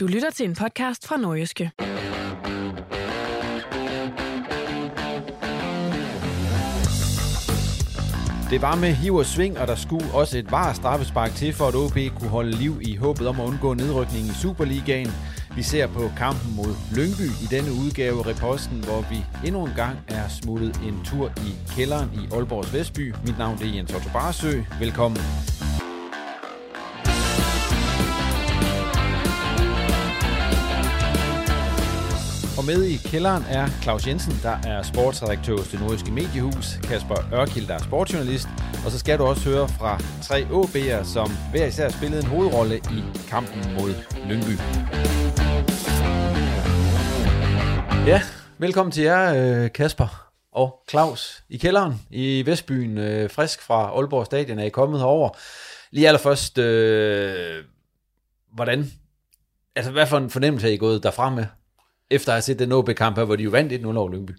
Du lytter til en podcast fra Nordjyske. Det var med hiv og sving, og der skulle også et var straffespark til, for at OB kunne holde liv i håbet om at undgå nedrykning i Superligaen. Vi ser på kampen mod Lyngby i denne udgave af Reposten, hvor vi endnu en gang er smuttet en tur i kælderen i Aalborgs Vestby. Mit navn er Jens Otto Barsø. Velkommen. Med i kælderen er Claus Jensen, der er sportsredaktør hos det nordiske mediehus, Kasper Ørkild, der er sportsjournalist, og så skal du også høre fra tre OB'er, som hver især spillede en hovedrolle i kampen mod Lyngby. Ja, velkommen til jer, øh, Kasper og Claus i kælderen i Vestbyen, øh, frisk fra Aalborg Stadion, er I kommet herover. Lige allerførst, øh, hvordan, altså hvad for en fornemmelse er I gået derfra med? Efter at have set den OB-kamp her, hvor de jo vandt 1-0 over Lyngby.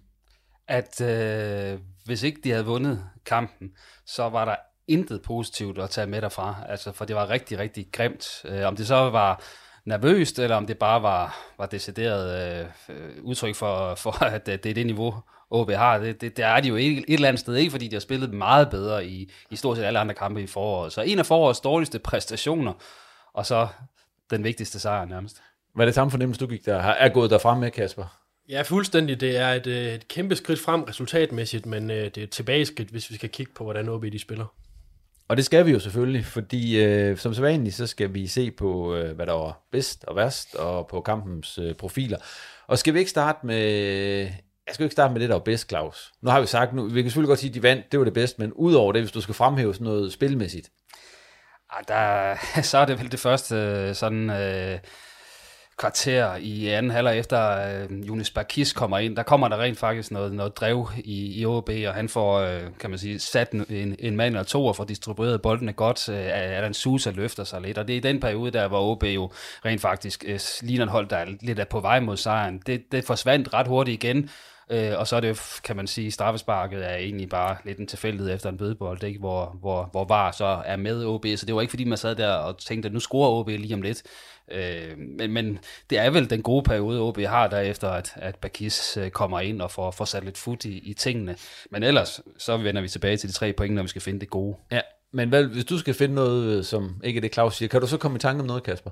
At øh, hvis ikke de havde vundet kampen, så var der intet positivt at tage med derfra. Altså, for det var rigtig, rigtig grimt. Øh, om det så var nervøst, eller om det bare var, var decideret øh, udtryk for, for, at det er det niveau, OB har. Det, det, det er de jo et, et eller andet sted ikke, fordi de har spillet meget bedre i, i stort set alle andre kampe i foråret. Så en af forårets dårligste præstationer, og så den vigtigste sejr nærmest. Hvad er det samme fornemmelse, du gik der, er gået derfra med, Kasper? Ja, fuldstændig. Det er et, øh, et kæmpe skridt frem resultatmæssigt, men øh, det er et tilbageskridt, hvis vi skal kigge på, hvordan OB de spiller. Og det skal vi jo selvfølgelig, fordi øh, som så vanligt, så skal vi se på, øh, hvad der var bedst og værst, og på kampens øh, profiler. Og skal vi ikke starte med... Jeg skal ikke starte med det, der var bedst, Claus. Nu har vi sagt, nu, vi kan selvfølgelig godt sige, at de vandt, det var det bedste, men udover det, hvis du skal fremhæve sådan noget spilmæssigt. Ah, der, så er det vel det første sådan... Øh kvarter i anden halvleg efter øh, Jonas Bakis kommer ind, der kommer der rent faktisk noget, noget drev i, i OB, og han får, øh, kan man sige, sat en, en mand eller to og får distribueret boldene godt. Øh, Alan Sousa løfter sig lidt, og det er i den periode der, hvor OB jo rent faktisk øh, ligner et hold, der er lidt er på vej mod sejren. Det, det forsvandt ret hurtigt igen, Øh, og så er det, kan man sige, straffesparket er egentlig bare lidt en tilfældighed efter en bødebold, ikke? Hvor, hvor, hvor VAR så er med OB. Så det var ikke fordi, man sad der og tænkte, at nu scorer OB lige om lidt. Øh, men, men det er vel den gode periode, OB har derefter, at, at Bakis øh, kommer ind og får, får sat lidt fod i, i tingene. Men ellers, så vender vi tilbage til de tre point, når vi skal finde det gode. Ja, men hvad, hvis du skal finde noget, som ikke er det, Claus siger, kan du så komme i tanke om noget, Kasper?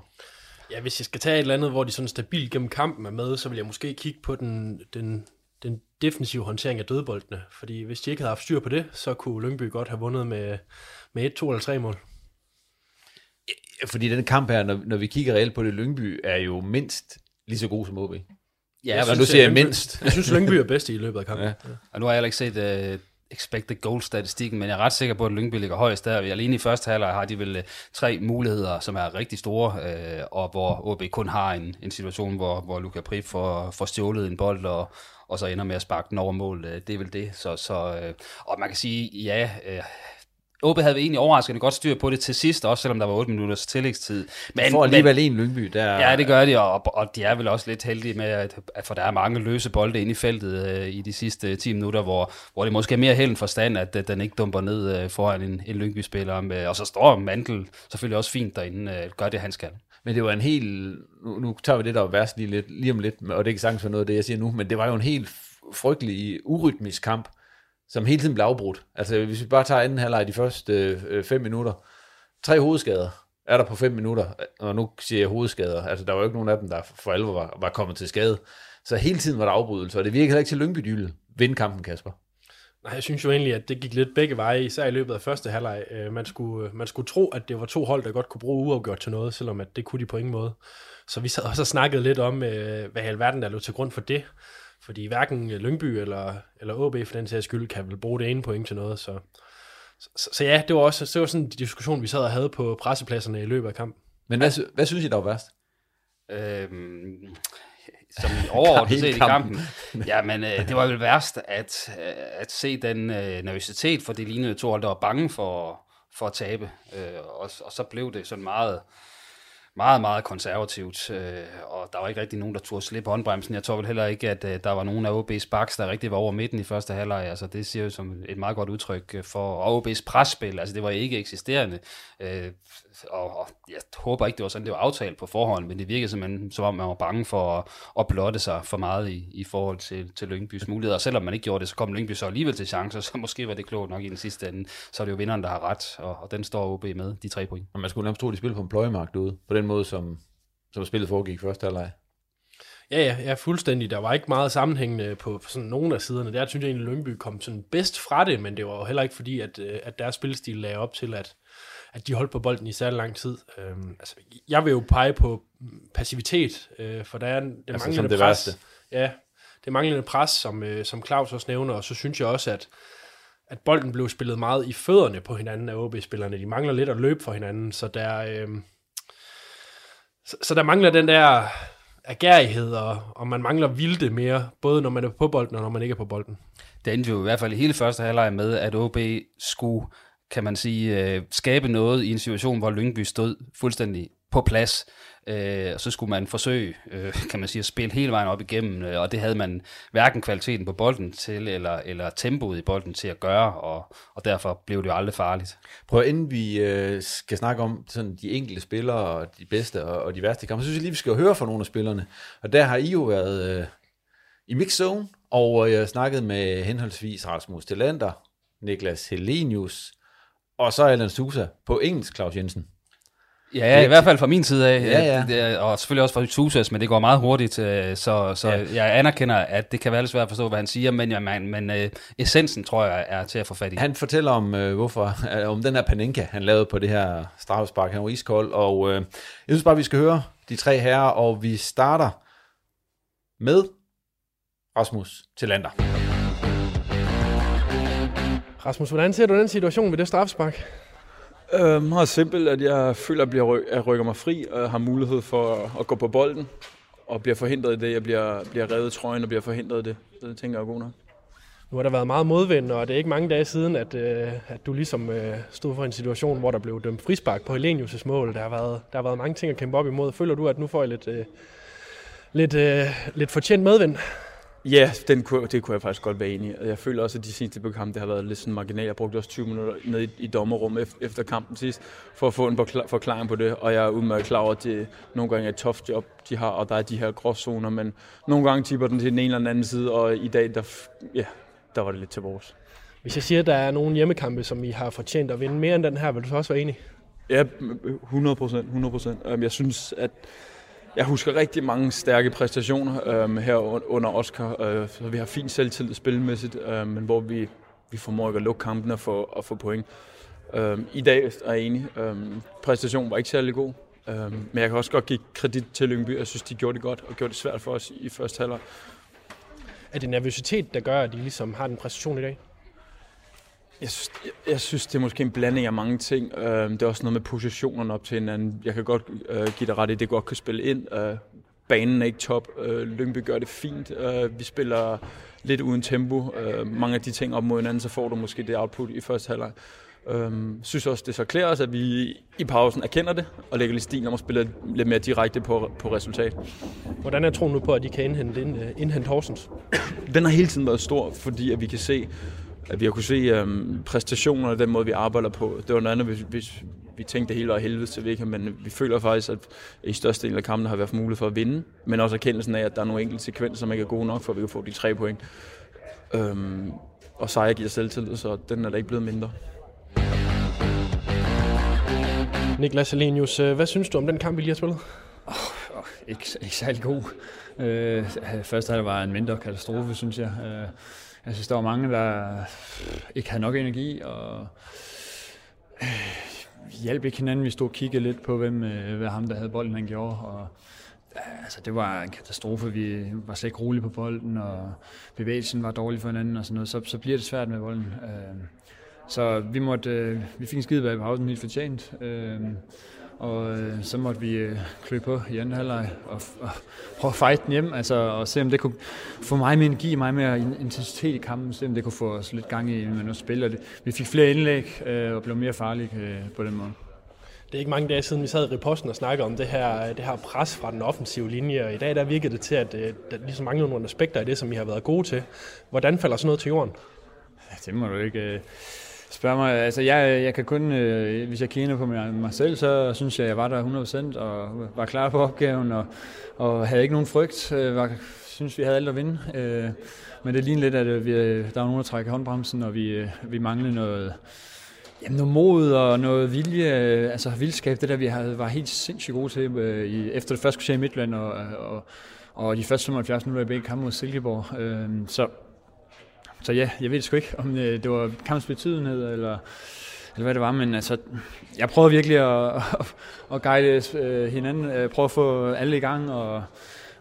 Ja, hvis jeg skal tage et eller andet, hvor de sådan stabilt gennem kampen er med, så vil jeg måske kigge på den, den, den defensive håndtering af dødboldene. Fordi hvis de ikke havde haft styr på det, så kunne Lyngby godt have vundet med, med et, to eller tre mål. Fordi den kamp her, når, når vi kigger reelt på det, Lyngby er jo mindst lige så god som OB. Ja, men du siger mindst. Jeg synes, Lyngby er bedst i løbet af kampen. Ja. Ja. Og nu har jeg heller ikke set uh, expected goal-statistikken, men jeg er ret sikker på, at Lyngby ligger højst der. Alene i første halvleg har de vel øh, tre muligheder, som er rigtig store, øh, og hvor OB kun har en, en situation, hvor, hvor Luka Prip får, får stjålet en bold, og, og så ender med at sparke den over mål. Øh, det er vel det. Så, så, øh, og man kan sige, ja, øh, OB havde egentlig overraskende godt styr på det til sidst, også selvom der var 8 minutters tillægstid. Men, de får alligevel en Lyngby. Der... Ja, det gør de, og, og de er vel også lidt heldige med, at, for der er mange løse bolde inde i feltet øh, i de sidste 10 minutter, hvor, hvor det måske er mere held forstand, at, at den ikke dumper ned øh, foran en, en Lyngby-spiller. Og så står Mantel selvfølgelig også fint derinde, øh, gør det, han skal. Men det var en helt, nu, nu tager vi det der værst lige, lidt, lige om lidt, og det er ikke sagtens for noget af det, jeg siger nu, men det var jo en helt frygtelig urytmisk kamp, som hele tiden blev afbrudt. Altså hvis vi bare tager anden halvleg de første øh, fem minutter, tre hovedskader er der på fem minutter, og nu siger jeg hovedskader, altså der var jo ikke nogen af dem, der for alvor var, var kommet til skade. Så hele tiden var der afbrydelser, og det virkede ikke til Lyngby vinde kampen, Kasper. Nej, jeg synes jo egentlig, at det gik lidt begge veje, især i løbet af første halvleg. Øh, man skulle, øh, man skulle tro, at det var to hold, der godt kunne bruge uafgjort til noget, selvom at det kunne de på ingen måde. Så vi sad også og snakkede lidt om, øh, hvad i alverden der lå til grund for det. Fordi hverken Lyngby eller, eller AB for den sags skyld kan vel bruge det ene point til noget. Så, så, så ja, det var også det var sådan en diskussion, vi sad og havde på pressepladserne i løbet af kampen. Men hvad, hvad synes I, der var værst? Øhm, som overordnet set i kampen. Ja, men øh, det var vel værst at, øh, at se den øh, nervøsitet, for det lignede to hold, der var bange for, for at tabe. Øh, og, og så blev det sådan meget meget, meget konservativt, øh, og der var ikke rigtig nogen, der turde slippe håndbremsen. Jeg tror vel heller ikke, at øh, der var nogen af OB's baks, der rigtig var over midten i første halvleg. Altså, det siger jo som et meget godt udtryk for OB's presspil. Altså, det var ikke eksisterende. Øh, og, og jeg håber ikke, det var sådan, det var aftalt på forhånd, men det virkede simpelthen, som om man var bange for at, at blotte sig for meget i, i forhold til, til Lyngbys muligheder. Og selvom man ikke gjorde det, så kom Lyngby så alligevel til chancer, så måske var det klogt nok i den sidste ende. Så er det jo vinderen, der har ret, og, og den står OB med, de tre point. Og man skulle nærmest tro, de spillede på en pløjemark ude, på den måde, som, som spillet foregik første halvleg. Ja, ja, ja, fuldstændig. Der var ikke meget sammenhængende på sådan nogle af siderne. Der synes jeg egentlig, Lyngby kom sådan bedst fra det, men det var jo heller ikke fordi, at, øh, at deres spilstil lagde op til, at, at de holdt på bolden i særlig lang tid. Øhm, altså, jeg vil jo pege på passivitet, øh, for der er det altså, manglende det pres. Værste. Ja, det manglende pres, som, øh, som Claus også nævner, og så synes jeg også, at, at bolden blev spillet meget i fødderne på hinanden af OB-spillerne. De mangler lidt at løbe for hinanden, så der, øh, så, så der mangler den der agerighed, og, og man mangler vilde mere, både når man er på bolden og når man ikke er på bolden. Det endte jo i hvert fald i hele første halvleg med, at OB skulle kan man sige, øh, skabe noget i en situation, hvor Lyngby stod fuldstændig på plads. Øh, og så skulle man forsøge, øh, kan man sige, at spille hele vejen op igennem, øh, og det havde man hverken kvaliteten på bolden til, eller, eller tempoet i bolden til at gøre, og, og derfor blev det jo aldrig farligt. Prøv inden vi øh, skal snakke om sådan, de enkelte spillere, og de bedste og, og de værste kampe, så synes jeg lige, vi skal høre fra nogle af spillerne. Og der har I jo været øh, i mixzone, og øh, jeg snakket med henholdsvis Rasmus Delander, Niklas Helenius, og så Allan Susa på engelsk, Claus Jensen. Ja, i hvert fald fra min side af, ja, ja. Det, og selvfølgelig også fra Susas, men det går meget hurtigt, øh, så, så ja. jeg anerkender, at det kan være lidt svært at forstå, hvad han siger, men, ja, men, men uh, essensen tror jeg er til at få fat i. Han fortæller om, uh, hvorfor, uh, om den her Panenka, han lavede på det her straffespark, han var iskold, og uh, jeg synes bare, vi skal høre de tre herrer, og vi starter med Rasmus Tillander. Rasmus, hvordan ser du den situation ved det straffespark? Øh, meget simpelt, at jeg føler, at jeg, jeg rykker mig fri og har mulighed for at gå på bolden og bliver forhindret i det. Jeg bliver, bliver revet trøjen og bliver forhindret i det. Så det tænker jeg er god nok. Nu har der været meget modvind, og det er ikke mange dage siden, at, øh, at du ligesom øh, stod for en situation, hvor der blev dømt frispark på Helenius' mål. Der har, været, der har været mange ting at kæmpe op imod. Føler du, at nu får jeg lidt, øh, lidt, øh, lidt fortjent medvind? Ja, den kunne, det kunne jeg faktisk godt være enig i. Jeg føler også, at de sidste på kamp, det har været lidt sådan marginalt. Jeg brugte også 20 minutter ned i, i dommerrummet efter kampen sidst, for at få en forklaring på det. Og jeg er udmærket klar over, at det nogle gange er et tough job, de har, og der er de her gråzoner. Men nogle gange tipper den til den ene eller den anden side, og i dag, der, ja, der var det lidt til vores. Hvis jeg siger, at der er nogle hjemmekampe, som I har fortjent at vinde mere end den her, vil du så også være enig? Ja, 100 procent. 100 procent. Jeg synes, at jeg husker rigtig mange stærke præstationer øhm, her under Oscar. Øh, så vi har fint selvtillid spilmæssigt, øh, men hvor vi, vi formår ikke at lukke kampen og få, og få point. Øh, I dag er jeg enig. Øh, præstationen var ikke særlig god. Øh, men jeg kan også godt give kredit til Lyngby. Jeg synes, de gjorde det godt og gjorde det svært for os i første halvleg. Er det nervøsitet, der gør, at de ligesom har den præstation i dag? Jeg synes, jeg, jeg synes, det er måske en blanding af mange ting. Øh, det er også noget med positionerne op til hinanden. Jeg kan godt øh, give dig ret i, at det godt kan spille ind. Øh, banen er ikke top. Øh, Lyngby gør det fint. Øh, vi spiller lidt uden tempo. Øh, mange af de ting op mod hinanden, så får du måske det output i første halvleg. Øhm, synes også, det så klæder os, at vi i pausen erkender det, og lægger lidt stil om at spille lidt mere direkte på, på resultat. Hvordan er troen nu på, at de kan indhente, ind, indhente Horsens? Den har hele tiden været stor, fordi at vi kan se, at vi har kunne se øhm, præstationer og den måde, vi arbejder på. Det var noget andet, hvis, hvis vi tænkte, det hele var helvede til Vika, men vi føler faktisk, at i største del af kampen har vi haft mulighed for at vinde, men også erkendelsen af, at der er nogle enkelte sekvenser, som ikke er gode nok, for at vi kan få de tre point. Øhm, og sejr giver selvtillid, så den er da ikke blevet mindre. Niklas Alenius, øh, hvad synes du om den kamp, vi lige har spillet? Oh, oh, ikke, ikke særlig god. Øh, første halvdel var en mindre katastrofe, synes jeg. Øh, Altså, jeg synes, der var mange, der øh, ikke havde nok energi, og øh, hjalp ikke hinanden. Vi stod og kiggede lidt på, hvem, øh, hvad ham, der havde bolden, han gjorde. Og, altså, det var en katastrofe. Vi var slet ikke rolige på bolden, og bevægelsen var dårlig for hinanden og sådan noget. Så, så bliver det svært med bolden. Så vi måtte, vi fik en skide i pausen helt fortjent. Og øh, så måtte vi øh, klø på i anden halvleg og, og prøve at fight den hjem, altså, og se om det kunne få mig mere energi, mig mere intensitet i kampen, se om det kunne få os lidt gang i med noget spil. Og det, vi fik flere indlæg øh, og blev mere farlige øh, på den måde. Det er ikke mange dage siden, vi sad i reposten og snakkede om det her, det her pres fra den offensive linje, og i dag der virkede det til, at øh, der ligesom mangler nogle aspekter af det, som I har været gode til. Hvordan falder sådan noget til jorden? Det må du ikke... Øh Spørg mig, altså jeg, jeg kan kun, øh, hvis jeg kigger på mig, mig selv, så synes jeg, at jeg var der 100% og var klar på opgaven og, og havde ikke nogen frygt. Øh, var, synes, vi havde alt at vinde. Øh, men det ligner lidt, at øh, vi, øh, der var nogen, der trækker håndbremsen, og vi, øh, vi manglede noget, jamen noget mod og noget vilje, øh, altså vildskab, det der vi havde, var helt sindssygt gode til øh, i, efter det første kvarter i Midtland og, og, og de første 75 minutter i begge kampe mod Silkeborg. Øh, så så ja, jeg ved sgu ikke, om øh, det var kampens betydenhed, eller, eller hvad det var, men altså, jeg prøvede virkelig at, at, at guide øh, hinanden, øh, prøve at få alle i gang, og,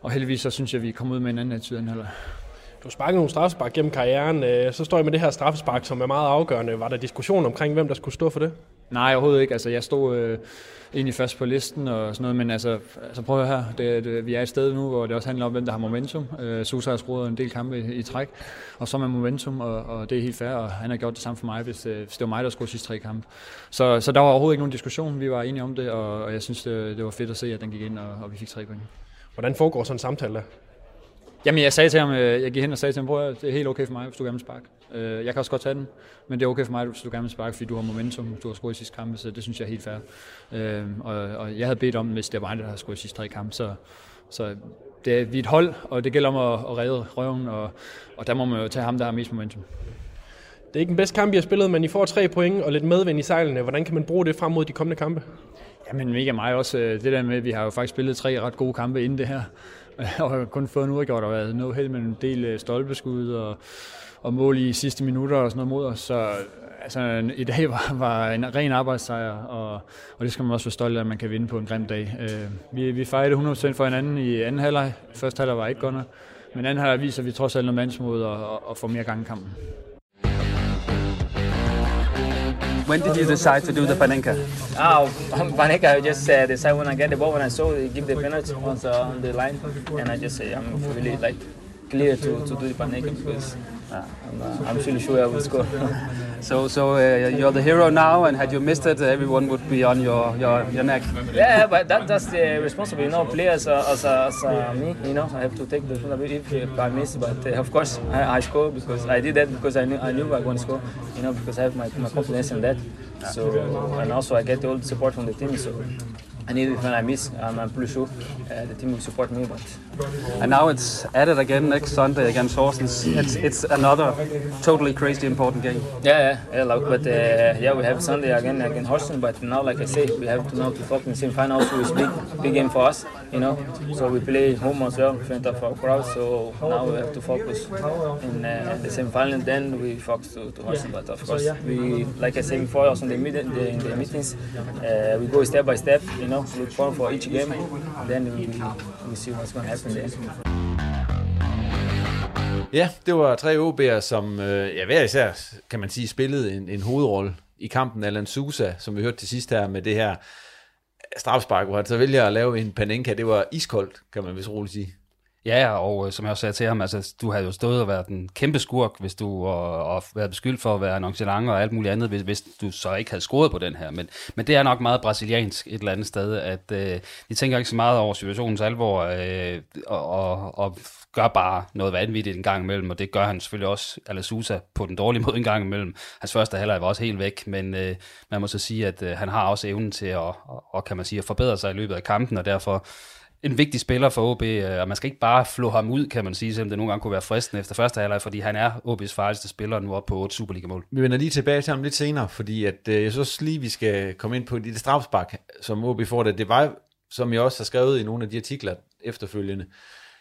og heldigvis så synes jeg, at vi kom ud med en anden attitude end heller. Du sparkede nogle straffespark gennem karrieren, øh, så står jeg med det her straffespark, som er meget afgørende. Var der diskussion omkring, hvem der skulle stå for det? Nej, overhovedet ikke. Altså, jeg stod øh, egentlig først på listen og sådan noget, men altså, altså prøv at høre, det, det, vi er et sted nu, hvor det også handler om, hvem der har momentum. Øh, Susa har skruet en del kampe i, i træk, og så med momentum, og, og det er helt fair, og han har gjort det samme for mig, hvis, øh, hvis det var mig, der skulle sidste tre kampe. Så, så der var overhovedet ikke nogen diskussion, vi var enige om det, og, og jeg synes, det, det var fedt at se, at den gik ind, og, og vi fik tre point. Hvordan foregår sådan en samtale der? Jamen, jeg sagde til ham, øh, jeg gik hen og sagde til ham, at det er helt okay for mig, hvis du gerne vil sparke. Øh, jeg kan også godt tage den, men det er okay for mig, hvis du gerne vil sparke, fordi du har momentum, du har scoret i sidste kampe, så det synes jeg er helt fair. Øh, og, og jeg havde bedt om, hvis det var mig, der har scoret i sidste tre kampe, så, så det er, vi er et hold, og det gælder om at, at redde røven, og, og der må man jo tage ham, der har mest momentum. Det er ikke den bedste kamp, I har spillet, men I får tre point og lidt medvind i sejlene. Hvordan kan man bruge det frem mod de kommende kampe? Jamen mega mig også. Det der med, at vi har jo faktisk spillet tre ret gode kampe inden det her. og har kun fået en uafgjort og været noget held med en del øh, stolpeskud og, og mål i sidste minutter og sådan noget mod os. Så altså, i dag var, var en ren arbejdssejr, og, og det skal man også være stolt af, at man kan vinde på en grim dag. Øh, vi, vi fejrede 100% for hinanden i anden halvleg. Første halvleg var ikke godt nok. Men anden halvleg viser, at vi trods alt noget mandsmod og, og, og får mere gang i kampen. When did you decide to do the Panenka? Oh, Panenka, I just uh, decided when I get the ball, when I saw they give the penalty on the, on the line, and I just say I'm really like clear to, to do the Panenka because uh, I'm, uh, I'm really sure I will score. so so uh, you're the hero now, and had you missed it, everyone would be on your, your, your neck. Yeah, but that, that's the responsibility. You know, players uh, as, uh, as uh, me, you know, I have to take the responsibility if, I miss. But uh, of course, I, I score because I did that because I knew I knew I going to score. You know, because I have my, my confidence in that. So and also I get all the support from the team. So and even when I miss, I'm pretty sure uh, the team will support me. But and now it's added again next Sunday against Horsens. It's it's another totally crazy important game. Yeah, yeah, yeah like, but uh, yeah, we have Sunday again against Horsens. But now, like I say, we have to now to focus in semi-final. So it's big, big game for us, you know. So we play home as well in front of our crowd. So now we have to focus in uh, the semi-final. Then we focus to, to Horsens. But of course, we like I said before, also in the, mid- the, in the meetings, uh, we go step by step, you know know, look forward for each game. Then we, we see what's going to happen there. Ja, det var tre OB'er, som øh, ja, hver især, kan man sige, spillede en, en hovedrolle i kampen. Alan Sousa, som vi hørte til sidst her med det her strafspark, hvor han så vælger at lave en panenka. Det var iskoldt, kan man vist roligt sige. Ja, og øh, som jeg også sagde til ham, altså, du havde jo stået og været en kæmpe skurk, hvis du og, og været beskyldt for at være nonchalant og alt muligt andet, hvis, hvis du så ikke havde scoret på den her. Men, men det er nok meget brasiliansk et eller andet sted, at øh, de tænker ikke så meget over situationens alvor øh, og, og, og gør bare noget vanvittigt en gang imellem, og det gør han selvfølgelig også, Alasusa, på den dårlige måde en gang imellem. Hans første halvleg var også helt væk, men øh, man må så sige, at øh, han har også evnen til at, og, og kan man sige, at forbedre sig i løbet af kampen, og derfor en vigtig spiller for OB, øh, og man skal ikke bare flå ham ud, kan man sige, selvom det nogle gange kunne være fristende efter første halvleg, fordi han er OB's farligste spiller nu op på 8 Superliga-mål. Vi vender lige tilbage til ham lidt senere, fordi at, øh, jeg synes lige, vi skal komme ind på det strafspark, som OB får det. Det var, som jeg også har skrevet i nogle af de artikler efterfølgende,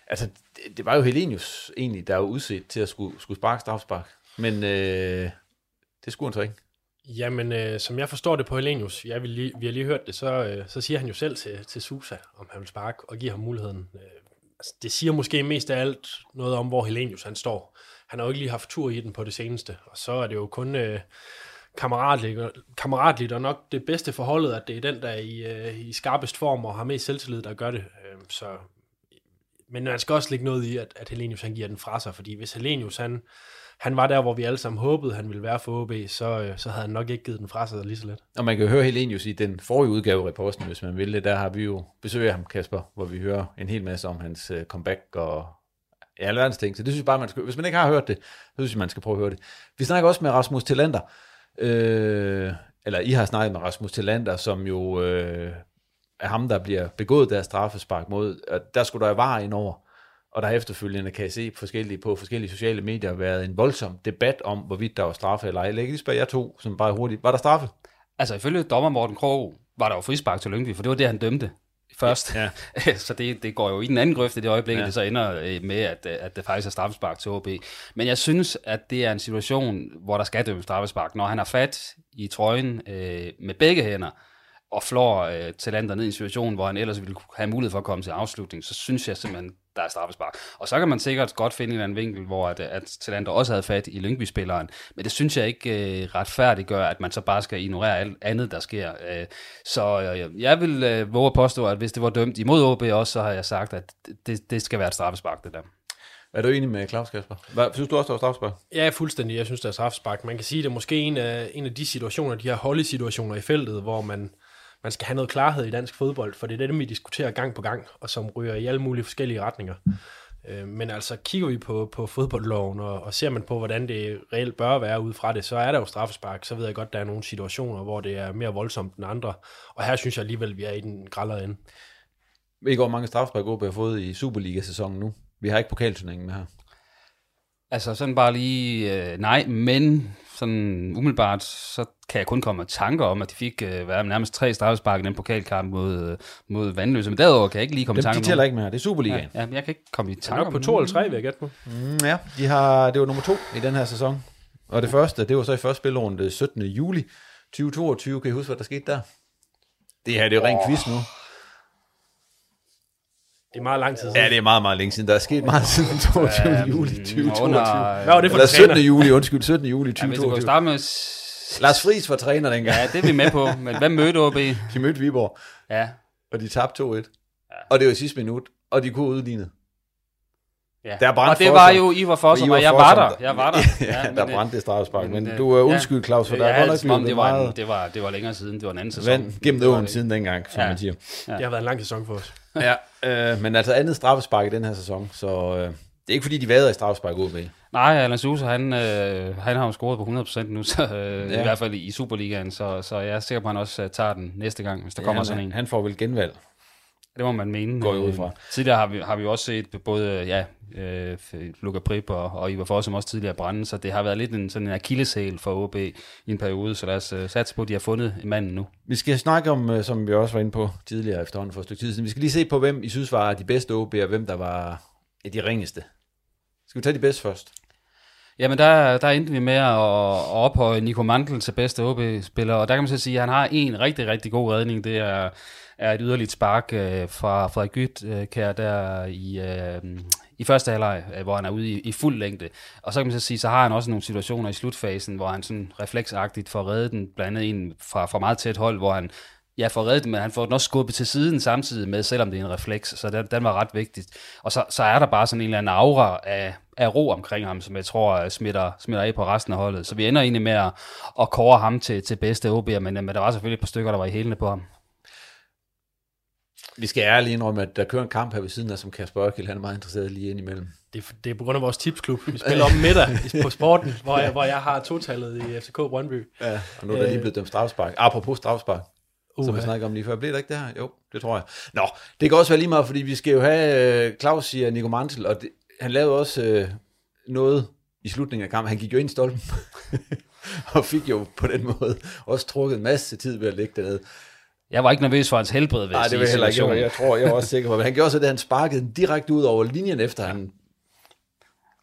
altså det, det var jo Helenius egentlig, der var udset til at skulle, skulle sparke strafspark, men øh, det skulle han så ikke. Jamen, øh, som jeg forstår det på Helenius, ja, vi, lige, vi har lige hørt det, så, øh, så siger han jo selv til, til Susa, om han vil sparke, og giver ham muligheden. Øh, altså, det siger måske mest af alt noget om, hvor Helenius han står. Han har jo ikke lige haft tur i den på det seneste, og så er det jo kun øh, kammeratligt, kammeratligt, og nok det bedste forholdet, at det er den, der er i, øh, i skarpest form og har mest selvtillid, der gør det. Øh, så, men man skal også lægge noget i, at, at Helenius han giver den fra sig, fordi hvis Helenius han han var der, hvor vi alle sammen håbede, han ville være for OB, så, øh, så havde han nok ikke givet den fra sig lige så let. Og man kan jo høre Helenius i den forrige udgave af reposten, hvis man vil det. Der har vi jo besøgt ham, Kasper, hvor vi hører en hel masse om hans øh, comeback og ja, alverdens ting. Så det synes jeg bare, man skal, hvis man ikke har hørt det, så synes jeg, man skal prøve at høre det. Vi snakker også med Rasmus Tillander, øh, eller I har snakket med Rasmus Tillander, som jo øh, er ham, der bliver begået der straffespark mod. Og der skulle der jo vare ind over. Og der efterfølgende, kan jeg se forskellige, på forskellige sociale medier, været en voldsom debat om, hvorvidt der var straffe eller ej. Jeg lige spørge jer to, som bare hurtigt. Var der straffe? Altså ifølge dommer Morten Krog var der jo frispark til Lyngby, for det var det, han dømte først. Ja. så det, det går jo i den anden grøft i det øjeblik, ja. det så ender øh, med, at, at det faktisk er straffespark til OB. Men jeg synes, at det er en situation, hvor der skal dømme straffespark. Når han har fat i trøjen øh, med begge hænder, og flår øh, Talander ned i en situation, hvor han ellers ville have mulighed for at komme til afslutning, så synes jeg simpelthen, der er straffespark. Og så kan man sikkert godt finde en eller anden vinkel, hvor at, at Talander også havde fat i Lyngby-spilleren, men det synes jeg ikke øh, retfærdiggør, at man så bare skal ignorere alt andet, der sker. Øh, så øh, jeg vil øh, våge at påstå, at hvis det var dømt imod OB også, så har jeg sagt, at det, det skal være et straffespark, det der. Er du enig med Claus Kasper? Hvad, synes du også, der var straffespark? Ja, fuldstændig. Jeg synes, der er straffespark. Man kan sige, at det er måske en af, en af de situationer, de her holdesituationer i feltet, hvor man man skal have noget klarhed i dansk fodbold, for det er det, vi diskuterer gang på gang, og som ryger i alle mulige forskellige retninger. Øh, men altså, kigger vi på, på fodboldloven, og, og ser man på, hvordan det reelt bør være ud fra det, så er der jo straffespark. Så ved jeg godt, der er nogle situationer, hvor det er mere voldsomt end andre. Og her synes jeg alligevel, vi er i den grældere ende. Ved hvor mange straffespark OB har fået i Superliga-sæsonen nu? Vi har ikke pokalturneringen med her. Altså sådan bare lige, øh, nej, men sådan umiddelbart, så kan jeg kun komme med tanker om, at de fik øh, været nærmest tre straffespark i den pokalkamp mod, øh, mod Vandløse. Men derudover kan jeg ikke lige komme Dem, i tanker de tæller ikke mere, det er Superligaen. Ja, ja, jeg kan ikke komme i tanker om på to eller tre, vil jeg gætte på. Mm, ja, de har, det var nummer to i den her sæson. Og det første, det var så i første spilrunde 17. juli 2022. Kan I huske, hvad der skete der? Det her det er jo oh. ren quiz nu. Det er meget lang tid siden. Ja, det er meget, meget længe siden. Der er sket meget siden 22. Ja, juli 2022. Under, Hvad var det for Eller 17. juli, undskyld, 17. juli 2022. Ja, vi starte med... Lars Friis var træner dengang. Ja, det er vi med på. Men hvem mødte OB? De mødte Viborg. Ja. Og de tabte 2-1. Ja. Og det var i sidste minut. Og de kunne udligne. Ja. Der og det var jo Ivar Fossum, og jeg var der. Jeg var der. ja, ja der brændte det straffespark. Men, men du er undskyld, Claus, for ja, der er godt nok det, var, det, var, det var længere siden. Det var en anden sæson. Vand gennem åen siden dengang, som ja. man siger. Ja. Det har været en lang sæson for os. ja, øh, men altså andet straffespark i den her sæson, så øh, det er ikke fordi, de vader i straffespark ud med. Nej, Alan Sousa, han, øh, han har jo scoret på 100% nu, så, øh, ja. i hvert fald i Superligaen, så, så jeg er sikker på, at han også uh, tager den næste gang, hvis der ja, kommer sådan en. Han får vel genvalg. Det må man mene. Går ud fra. Tidligere har vi, har vi også set både ja, øh, Luca Prip og, og Ivar Fossum også tidligere brænde, så det har været lidt en, sådan en akilleshæl for OB i en periode, så lad os uh, satse på, at de har fundet manden nu. Vi skal snakke om, øh, som vi også var inde på tidligere efterhånden for et stykke tid siden, vi skal lige se på, hvem I synes var de bedste OB, og hvem der var de ringeste. Skal vi tage de bedste først? Jamen, der, der endte vi med at, at ophøje Nico Mantel til bedste OB-spiller, og der kan man så sige, at han har en rigtig, rigtig god redning. Det er, er et yderligt spark øh, fra Frederik Gyt, øh, der i, øh, i første halvleg, øh, hvor han er ude i, i fuld længde. Og så kan man så sige, så har han også nogle situationer i slutfasen, hvor han sådan refleksagtigt får reddet den, blandt andet en fra, fra meget tæt hold, hvor han ja, får reddet men han får den også skubbet til siden samtidig med, selvom det er en refleks, så den, den var ret vigtigt. Og så, så er der bare sådan en eller anden aura af, af ro omkring ham, som jeg tror smitter, smitter af på resten af holdet. Så vi ender egentlig med at, at kåre ham til, til bedste OB'er, men, men der var selvfølgelig et par stykker, der var i hælene på ham. Vi skal ærligt indrømme, at der kører en kamp her ved siden af, som Kasper Ørkild, han er meget interesseret lige ind imellem. Det er, det er på grund af vores tipsklub. Vi spiller om middag på sporten, hvor jeg, hvor jeg har totallet i FCK Brøndby. Ja, og nu er der lige blevet dømt strafspark. Apropos strafspark, Uh, som vi snakkede om lige før. Blev det ikke det her? Jo, det tror jeg. Nå, det kan også være lige meget, fordi vi skal jo have, øh, Claus siger Nico Mantel, og det, han lavede også øh, noget i slutningen af kampen. Han gik jo ind i stolpen, og fik jo på den måde også trukket en masse tid ved at ligge dernede. Jeg var ikke nervøs for hans helbred, ved Nej, det var heller ikke. Jeg, jeg tror, jeg var også sikker på. Men han gjorde så det, han sparkede den direkte ud over linjen, efter han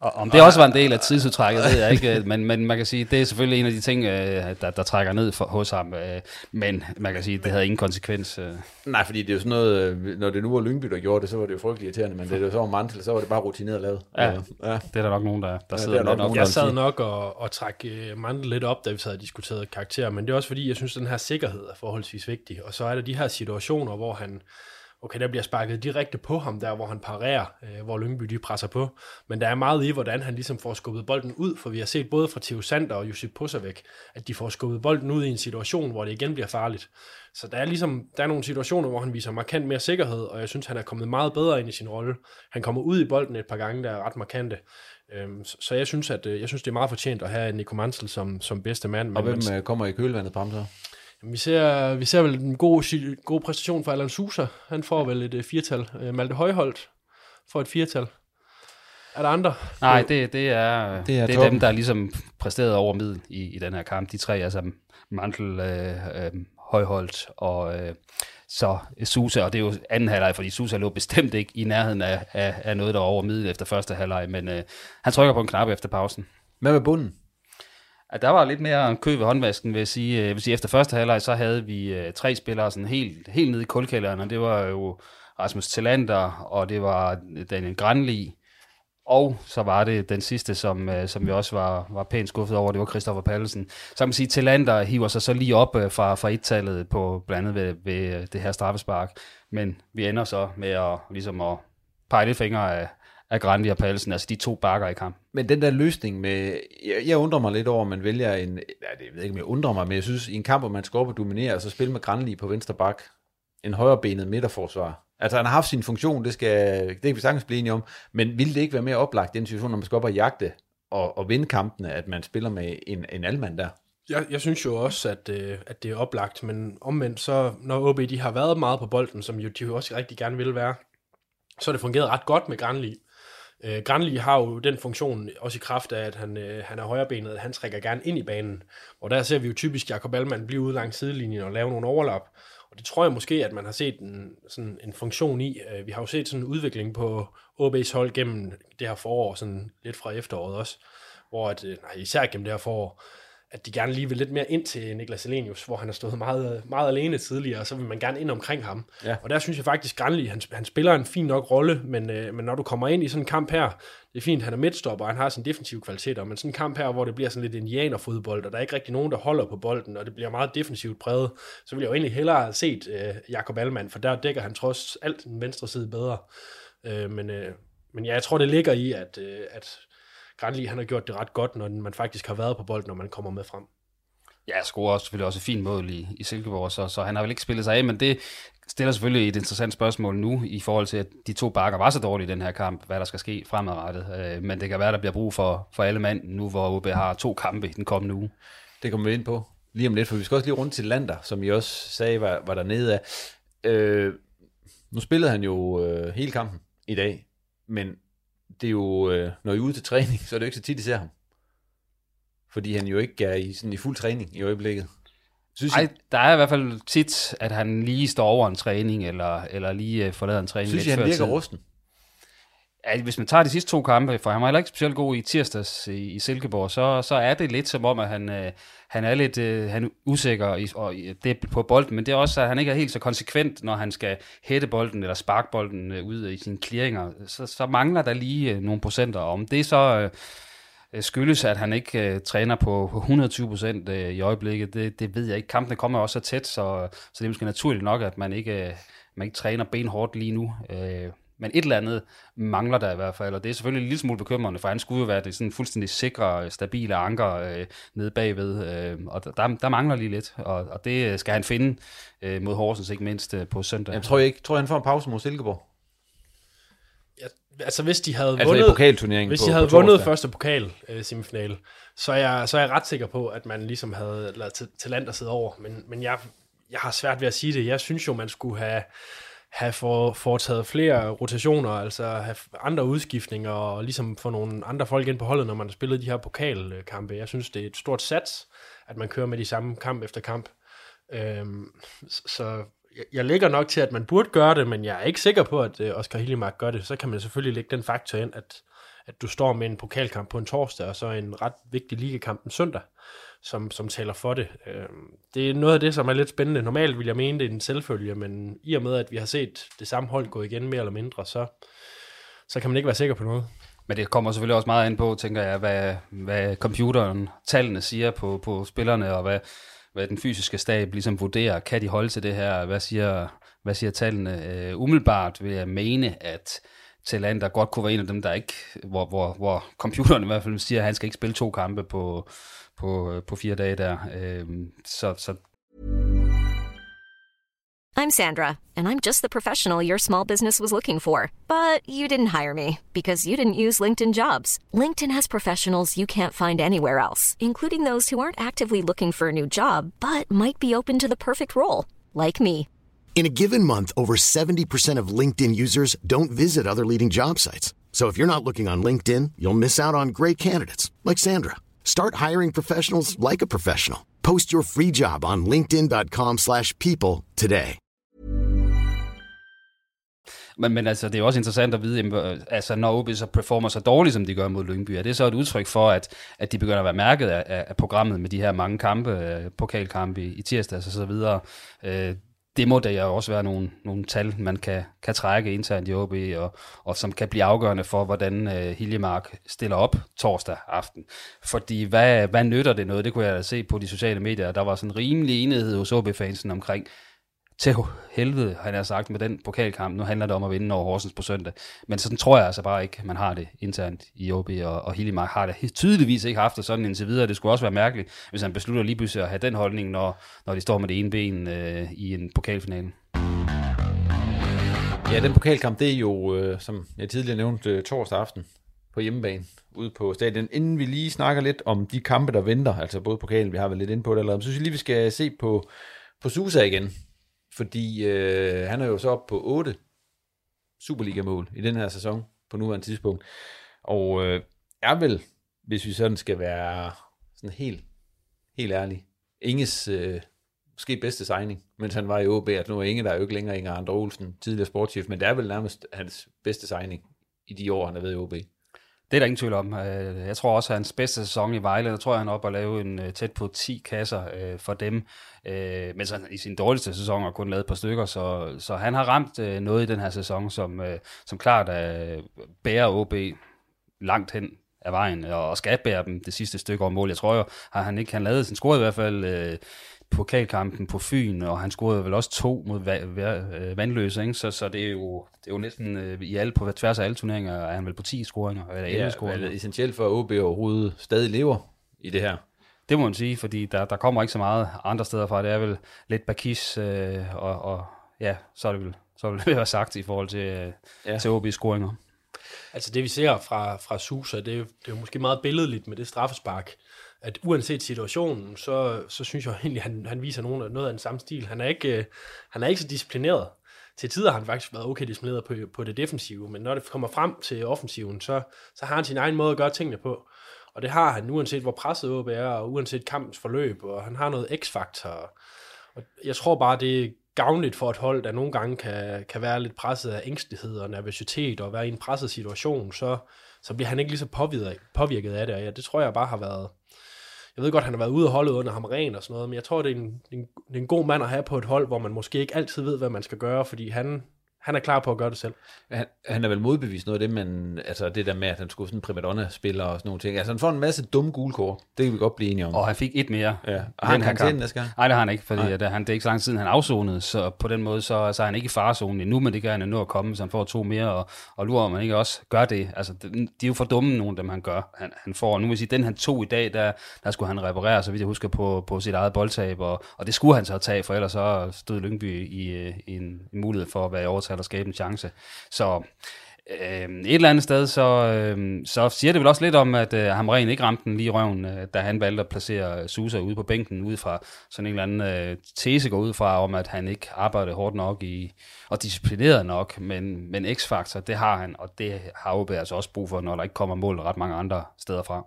og om det også var en del af tidsudtrækket, ved jeg ikke, men, men man kan sige, det er selvfølgelig en af de ting, øh, der, der trækker ned for, hos ham, øh, men man kan sige, det havde ingen konsekvens. Øh. Nej, fordi det er jo sådan noget, når det nu var Lyngby, der gjorde det, så var det jo frygtelig irriterende, men det er jo så var Mantel, så var det bare rutineret lavet. Ja, ja. det er der nok nogen, der, der sidder ja, nok nogen, Jeg sad nok og, og træk Mantel lidt op, da vi sad og diskuterede karakter, men det er også fordi, jeg synes, at den her sikkerhed er forholdsvis vigtig, og så er der de her situationer, hvor han okay, der bliver sparket direkte på ham, der hvor han parerer, øh, hvor Lyngby de presser på. Men der er meget i, hvordan han ligesom får skubbet bolden ud, for vi har set både fra Theo Sander og Josip Pusavek, at de får skubbet bolden ud i en situation, hvor det igen bliver farligt. Så der er ligesom, der er nogle situationer, hvor han viser markant mere sikkerhed, og jeg synes, han er kommet meget bedre ind i sin rolle. Han kommer ud i bolden et par gange, der er ret markante. Øhm, så jeg synes, at øh, jeg synes, det er meget fortjent at have Nico Mansell som, som bedste mand. Og hvem man, øh, kommer i kølvandet på ham så? Vi ser, vi ser vel en god, god præstation fra Alan Sousa. Han får vel et uh, firtal. Uh, Malte Højholdt får et firtal. Er der andre? Nej, det, det er, det er, det er dem, der ligesom præsteret over middel i, i den her kamp. De tre, altså Mantel, øh, øh, Højholdt og øh, så Sousa, og det er jo anden halvleg, fordi Sousa lå bestemt ikke i nærheden af, af, af noget, der over middel efter første halvleg, men øh, han trykker på en knap efter pausen. Hvad med bunden? At der var lidt mere kø ved håndvasken, vil jeg sige. Øh, jeg vil sige efter første halvleg, så havde vi øh, tre spillere sådan helt, helt nede i kulkælderen, og det var jo Rasmus Tillander, og det var øh, Daniel Granli, og så var det den sidste, som, øh, som vi også var, var pænt skuffet over, det var Christoffer Pallesen. Så kan man sige, Tillander hiver sig så lige op fra, fra et-tallet på blandt andet ved, ved det her straffespark, men vi ender så med at, ligesom at pege fingre af, af Grandi og Palsen, altså de to bakker i kamp. Men den der løsning med, jeg, jeg undrer mig lidt over, at man vælger en, ja, det ved ikke, om jeg undrer mig, men jeg synes, i en kamp, hvor man skal op og dominere, så spille med Grandi på venstre bak, en højrebenet midterforsvar. Altså han har haft sin funktion, det skal det kan vi sagtens blive enige om, men ville det ikke være mere oplagt i den situation, når man skal op og jagte og, og vinde kampene, at man spiller med en, en almand der? Jeg, jeg synes jo også, at, øh, at det er oplagt, men omvendt så, når OB de har været meget på bolden, som jo de jo også rigtig gerne vil være, så har det fungeret ret godt med Granli. Øh, Granli har jo den funktion, også i kraft af, at han, øh, han er højrebenet, at han trækker gerne ind i banen. Og der ser vi jo typisk Jakob Allmann blive ude langs sidelinjen og lave nogle overlap. Og det tror jeg måske, at man har set en, sådan en funktion i. Øh, vi har jo set sådan en udvikling på OB's hold gennem det her forår, sådan lidt fra efteråret også, hvor at, øh, nej, især gennem det her forår, at de gerne lige vil lidt mere ind til Niklas Elenius, hvor han har stået meget, meget alene tidligere, og så vil man gerne ind omkring ham. Ja. Og der synes jeg faktisk, Granli, han, han spiller en fin nok rolle, men, øh, men når du kommer ind i sådan en kamp her, det er fint, han er midtstopper, og han har sin defensive kvaliteter, men sådan en kamp her, hvor det bliver sådan lidt indianerfodbold, og der er ikke rigtig nogen, der holder på bolden, og det bliver meget defensivt præget, så vil jeg jo egentlig hellere have set øh, Jakob Allmann, for der dækker han trods alt den venstre side bedre. Øh, men, øh, men ja, jeg tror, det ligger i, at, øh, at Granli, han har gjort det ret godt, når man faktisk har været på bolden, når man kommer med frem. Ja, jeg scorer også selvfølgelig også et fint mål i, i Silkeborg, så, så han har vel ikke spillet sig af, men det stiller selvfølgelig et interessant spørgsmål nu, i forhold til, at de to bakker var så dårlige i den her kamp, hvad der skal ske fremadrettet. Øh, men det kan være, der bliver brug for, for alle mand, nu hvor OB har to kampe i den kommende uge. Det kommer vi ind på lige om lidt, for vi skal også lige rundt til Lander, som I også sagde var, var dernede af. Øh, nu spillede han jo øh, hele kampen i dag, men det er jo, øh, når I er ude til træning, så er det jo ikke så tit, I ser ham. Fordi han jo ikke er i, sådan i fuld træning i øjeblikket. Synes Ej, der er i hvert fald tit, at han lige står over en træning, eller, eller lige uh, forlader en træning. Synes I, han virker tid. rusten? At hvis man tager de sidste to kampe, for han var heller ikke specielt god i tirsdags i, i Silkeborg, så, så er det lidt som om, at han, øh, han er lidt øh, han er usikker i, og, det er på bolden, men det er også, at han ikke er helt så konsekvent, når han skal hætte bolden eller sparke bolden øh, ud i sine clearinger. Så, så mangler der lige øh, nogle procenter. Om det så øh, øh, skyldes, at han ikke øh, træner på 120 procent øh, i øjeblikket, det, det ved jeg ikke. Kampene kommer også så tæt, så, så det er måske naturligt nok, at man ikke, øh, man ikke træner benhårdt lige nu. Øh, men et eller andet mangler der i hvert fald, og det er selvfølgelig en lille smule bekymrende, for han skulle jo være det sådan fuldstændig sikre, stabile anker øh, nede bagved, øh, og der, der mangler lige lidt, og, og det skal han finde øh, mod Horsens, ikke mindst øh, på søndag. Jeg tror jeg ikke, tror jeg, han får en pause mod Silkeborg? Ja, altså hvis de havde altså vundet, pokalturneringen hvis på, de havde på vundet første pokal øh, semifinale, så er, jeg, så er jeg ret sikker på, at man ligesom havde lavet til, til land at sidde over, men, men jeg, jeg har svært ved at sige det. Jeg synes jo, man skulle have have for, foretaget flere rotationer, altså have andre udskiftninger, og ligesom få nogle andre folk ind på holdet, når man har spillet de her pokalkampe. Jeg synes, det er et stort sats, at man kører med de samme kamp efter kamp. Øhm, så jeg, jeg nok til, at man burde gøre det, men jeg er ikke sikker på, at øh, Oscar Hillemark gør det. Så kan man selvfølgelig lægge den faktor ind, at, at du står med en pokalkamp på en torsdag, og så en ret vigtig ligakamp en søndag som, som taler for det. Øh, det er noget af det, som er lidt spændende. Normalt vil jeg mene, det er en selvfølge, men i og med, at vi har set det samme hold gå igen mere eller mindre, så, så kan man ikke være sikker på noget. Men det kommer selvfølgelig også meget ind på, tænker jeg, hvad, hvad computeren, tallene siger på, på spillerne, og hvad, hvad den fysiske stab ligesom vurderer. Kan de holde til det her? Hvad siger, hvad siger tallene? Øh, umiddelbart vil jeg mene, at Talander godt kunne være en af dem, der ikke, hvor, hvor, hvor computeren i hvert fald siger, at han skal ikke spille to kampe på, på, øh, på fire dage der. Øhm, så, så I'm Sandra, and I'm just the professional your small business was looking for. But you didn't hire me because you didn't use LinkedIn jobs. LinkedIn has professionals you can't find anywhere else, including those who aren't actively looking for a new job but might be open to the perfect role, like me. In a given month, over 70% of LinkedIn users don't visit other leading job sites. So if you're not looking on LinkedIn, you'll miss out on great candidates like Sandra. Start hiring professionals like a professional. Post your free job on linkedin.com/people today. Men, men altså, det er også interessant at vide, jamen, altså, når OB så performer så dårligt, som de gør mod Lyngby, er det så et udtryk for, at, at de begynder at være mærket af, af programmet med de her mange kampe, øh, pokalkampe i, i tirsdags og så videre. Øh, det må der jo også være nogle, nogle tal, man kan, kan trække internt i OB, og, og som kan blive afgørende for, hvordan øh, Hiljemark stiller op torsdag aften. Fordi hvad, hvad nytter det noget? Det kunne jeg se på de sociale medier. Der var sådan en rimelig enighed hos OB-fansen omkring, til helvede, han har sagt, med den pokalkamp. Nu handler det om at vinde over Horsens på søndag. Men sådan tror jeg altså bare ikke, man har det internt i OB, og, og Hiljemark har det tydeligvis ikke haft det sådan indtil videre. Det skulle også være mærkeligt, hvis han beslutter lige pludselig at have den holdning, når, når de står med det ene ben øh, i en pokalfinale. Ja, den pokalkamp, det er jo, øh, som jeg tidligere nævnte, øh, torsdag aften på hjemmebane ude på stadion. Inden vi lige snakker lidt om de kampe, der venter, altså både pokalen, vi har været lidt inde på det allerede, så synes jeg lige, vi skal se på, på Susa igen. Fordi øh, han er jo så oppe på 8 Superliga-mål i den her sæson på nuværende tidspunkt. Og øh, er vel, hvis vi sådan skal være sådan helt, helt ærlig, Inges øh, måske bedste signing, mens han var i OB, at nu er Inge der er jo ikke længere Inger Andre Olsen, tidligere sportschef, men det er vel nærmest hans bedste signing i de år, han har været i OB. Det er der ingen tvivl om. Øh, jeg tror også, at hans bedste sæson i Vejle, der tror jeg, han er oppe og lave en øh, tæt på 10 kasser øh, for dem. Men så i sin dårligste sæson har kun lavet et par stykker, så, så han har ramt noget i den her sæson, som, som klart bærer OB langt hen af vejen, og skal bære dem det sidste stykke over mål. Jeg tror jo, har han ikke, han lavede sin score i hvert fald pokalkampen på Fyn, og han scorede vel også to mod Vandløse, ikke? Så, så det, er jo, det er jo næsten øh, i alle, på tværs af alle turneringer, er han vel på 10 scoringer, eller 11 ja, scoringer. Det er essentielt for, at OB overhovedet stadig lever i det her. Det må man sige, fordi der, der kommer ikke så meget andre steder fra. Det er vel lidt Bakis, øh, og, og ja, så er det vel så vil det være sagt i forhold til, øh, ja. til OB's scoringer. Altså det vi ser fra, fra Susa, det er, jo, det er jo måske meget billedligt med det straffespark, at uanset situationen, så, så synes jeg egentlig, at han, han viser nogen, noget af den samme stil. Han er ikke, øh, han er ikke så disciplineret. Til tider har han faktisk været okay disciplineret på, på det defensive, men når det kommer frem til offensiven, så, så har han sin egen måde at gøre tingene på. Og det har han, uanset hvor presset OB er, og uanset kampens forløb, og han har noget x-faktor. Og jeg tror bare, det gavnligt for et hold, der nogle gange kan, kan være lidt presset af ængstelighed og nervøsitet og være i en presset situation, så, så bliver han ikke lige så påvirket, påvirket af det. Og ja, det tror jeg bare har været... Jeg ved godt, han har været ude og holdet under ham ren og sådan noget, men jeg tror, det er, en, en, en god mand at have på et hold, hvor man måske ikke altid ved, hvad man skal gøre, fordi han, han er klar på at gøre det selv. Han, han er vel modbevist noget af det, men altså det der med, at han skulle sådan en primadonna-spiller og sådan nogle ting. Altså han får en masse dumme gule kort. Det kan vi godt blive enige om. Og han fik et mere. Ja. Og har han karantæne næste gang? Nej, det har han ikke, fordi at, han, det er ikke så lang tid siden, han afsonede, så på den måde, så, så er han ikke i farezonen endnu, men det kan han nå at komme, så han får to mere, og, og lurer, om han ikke også gør det. Altså, de, de er jo for dumme, nogle af dem, han gør. Han, han får, nu vil jeg sige, den han tog i dag, der, der skulle han reparere, så vidt jeg husker, på, på sit eget boldtab, og, og det skulle han så tage, for ellers så stod Lyngby i, i en, en mulighed for at være i overtal og skabe en chance. Så øh, et eller andet sted, så, øh, så siger det vel også lidt om, at øh, Hamren ikke ramte den lige i røven, øh, da han valgte at placere Susa ude på bænken, ud fra sådan en eller anden øh, tese går ud fra, om at han ikke arbejdede hårdt nok i, og disciplineret nok, men, men X-faktor, det har han, og det har OB altså også brug for, når der ikke kommer mål ret mange andre steder fra.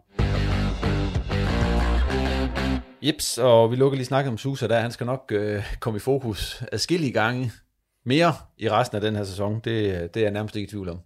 Jeps, og vi lukker lige snakket om Susa der. Han skal nok øh, komme i fokus adskillige gange mere i resten af den her sæson. Det, det er jeg nærmest ikke i tvivl om.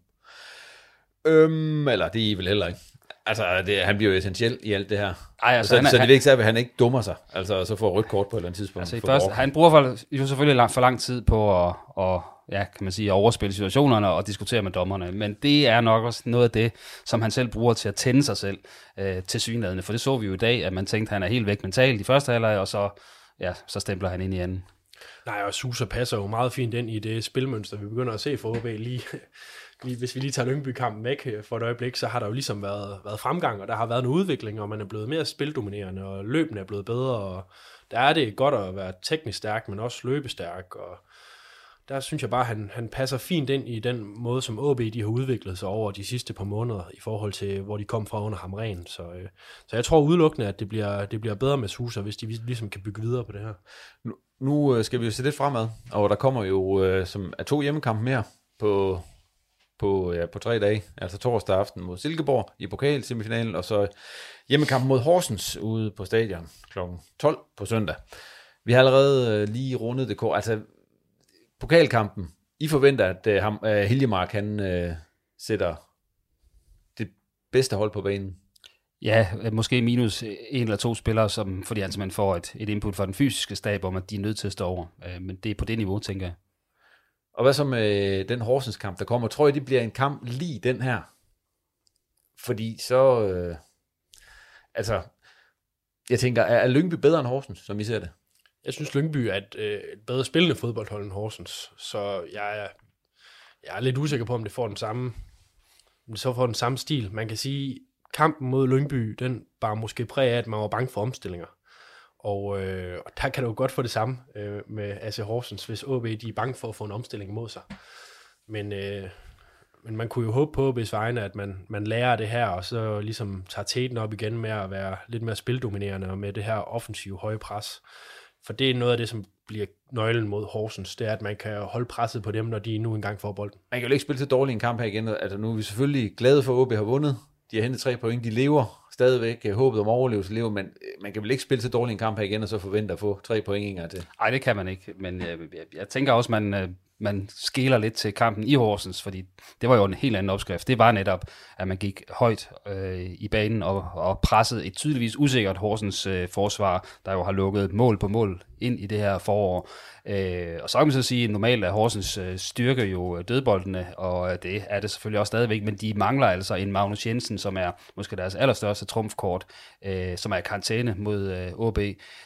Øhm, eller det er I vel heller ikke. Altså, det, han bliver jo essentiel i alt det her. Ej, altså, så, han, så det er vigtigt, at han ikke dummer sig, altså så får rødt kort på et eller andet tidspunkt. Altså, først, han bruger for, jo selvfølgelig lang, for lang tid på at, og, ja, kan man sige, at overspille situationerne og diskutere med dommerne, men det er nok også noget af det, som han selv bruger til at tænde sig selv øh, til synlædende, for det så vi jo i dag, at man tænkte, at han er helt væk mentalt i første halvleg, og så, ja, så stempler han ind i anden. Nej, og Susa passer jo meget fint ind i det spilmønster, vi begynder at se for OB lige, hvis vi lige tager Lyngby-kampen væk øh, for et øjeblik, så har der jo ligesom været, været fremgang, og der har været en udvikling, og man er blevet mere spildominerende, og løbende er blevet bedre, og der er det godt at være teknisk stærk, men også løbestærk, og der synes jeg bare, at han, han passer fint ind i den måde, som OB de har udviklet sig over de sidste par måneder, i forhold til, hvor de kom fra under ham ren. Så, øh, så jeg tror udelukkende, at det bliver, det bliver bedre med Susa, hvis de ligesom kan bygge videre på det her. Nu, nu øh, skal vi jo se lidt fremad, og der kommer jo øh, som er to hjemmekampe mere på, på, ja, på tre dage, altså torsdag aften mod Silkeborg i pokalsemifinalen, og så hjemmekamp mod Horsens ude på stadion kl. 12 på søndag. Vi har allerede øh, lige rundet det kort, altså pokalkampen, I forventer, at øh, ham, øh, Hiljemark, han øh, sætter det bedste hold på banen? Ja, måske minus en eller to spillere, som, fordi han simpelthen får et, et input fra den fysiske stab om, at de er nødt til at stå over. Uh, men det er på det niveau, tænker jeg. Og hvad så med den Horsens kamp, der kommer? Tror jeg, det bliver en kamp lige den her? Fordi så... Øh, altså, jeg tænker, er, er Lyngby bedre end Horsens, som I ser det? Jeg synes, Lyngby er et, øh, et bedre spillende fodboldhold end Horsens, så jeg er, jeg er lidt usikker på, om det får den samme, om det så får den samme stil. Man kan sige, kampen mod Lyngby, den var måske præg af, at man var bange for omstillinger. Og, øh, og der kan du godt få det samme øh, med AC Horsens, hvis OB de er bange for at få en omstilling mod sig. Men, øh, men man kunne jo håbe på, hvis vegne, at man, man lærer det her, og så ligesom tager teten op igen med at være lidt mere spildominerende, og med det her offensive høje pres. For det er noget af det, som bliver nøglen mod Horsens, det er, at man kan holde presset på dem, når de nu engang får bolden. Man kan jo ikke spille så dårligt en kamp her igen. Altså, nu er vi selvfølgelig glade for, at OB har vundet. De har hentet tre point. De lever stadigvæk øh, håbet om overlevelse lever, men øh, man kan vel ikke spille så dårlig en kamp her igen, og så forvente at få tre point engang til? Nej, det kan man ikke, men jeg, jeg, jeg tænker også, man, øh, man skæler lidt til kampen i Horsens, fordi det var jo en helt anden opskrift. Det var netop, at man gik højt øh, i banen og, og pressede et tydeligvis usikkert Horsens øh, forsvar, der jo har lukket mål på mål ind i det her forår. Øh, og så kan man så sige, at normalt er Horsens øh, styrke jo dødboldene, og øh, det er det selvfølgelig også stadigvæk, men de mangler altså en Magnus Jensen, som er måske deres allerstørste trumfkort, øh, som er i karantæne mod øh, OB.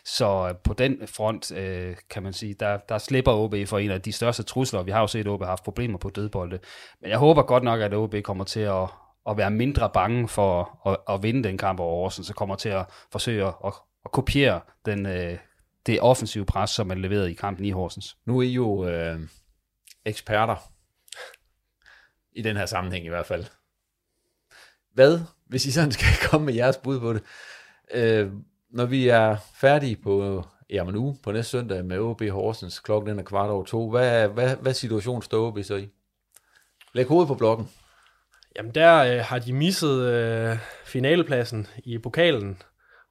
Så øh, på den front, øh, kan man sige, der, der slipper OB for en af de største trusler. Vi har jo set, at OB har haft problemer på dødbolde. Men jeg håber godt nok, at OB kommer til at, at være mindre bange for at, at vinde den kamp over Horsens, så kommer til at forsøge at, at kopiere den, øh, det offensive pres, som er leveret i kampen i Horsens. Nu er I jo øh, eksperter, i den her sammenhæng i hvert fald. Hvad, hvis I sådan skal komme med jeres bud på det, øh, når vi er færdige på jamen nu på næste søndag med OB Horsens, klokken den er kvart over to, hvad, hvad, hvad situation står OB så i? Læg hovedet på blokken. Jamen der øh, har de misset øh, finalepladsen i pokalen,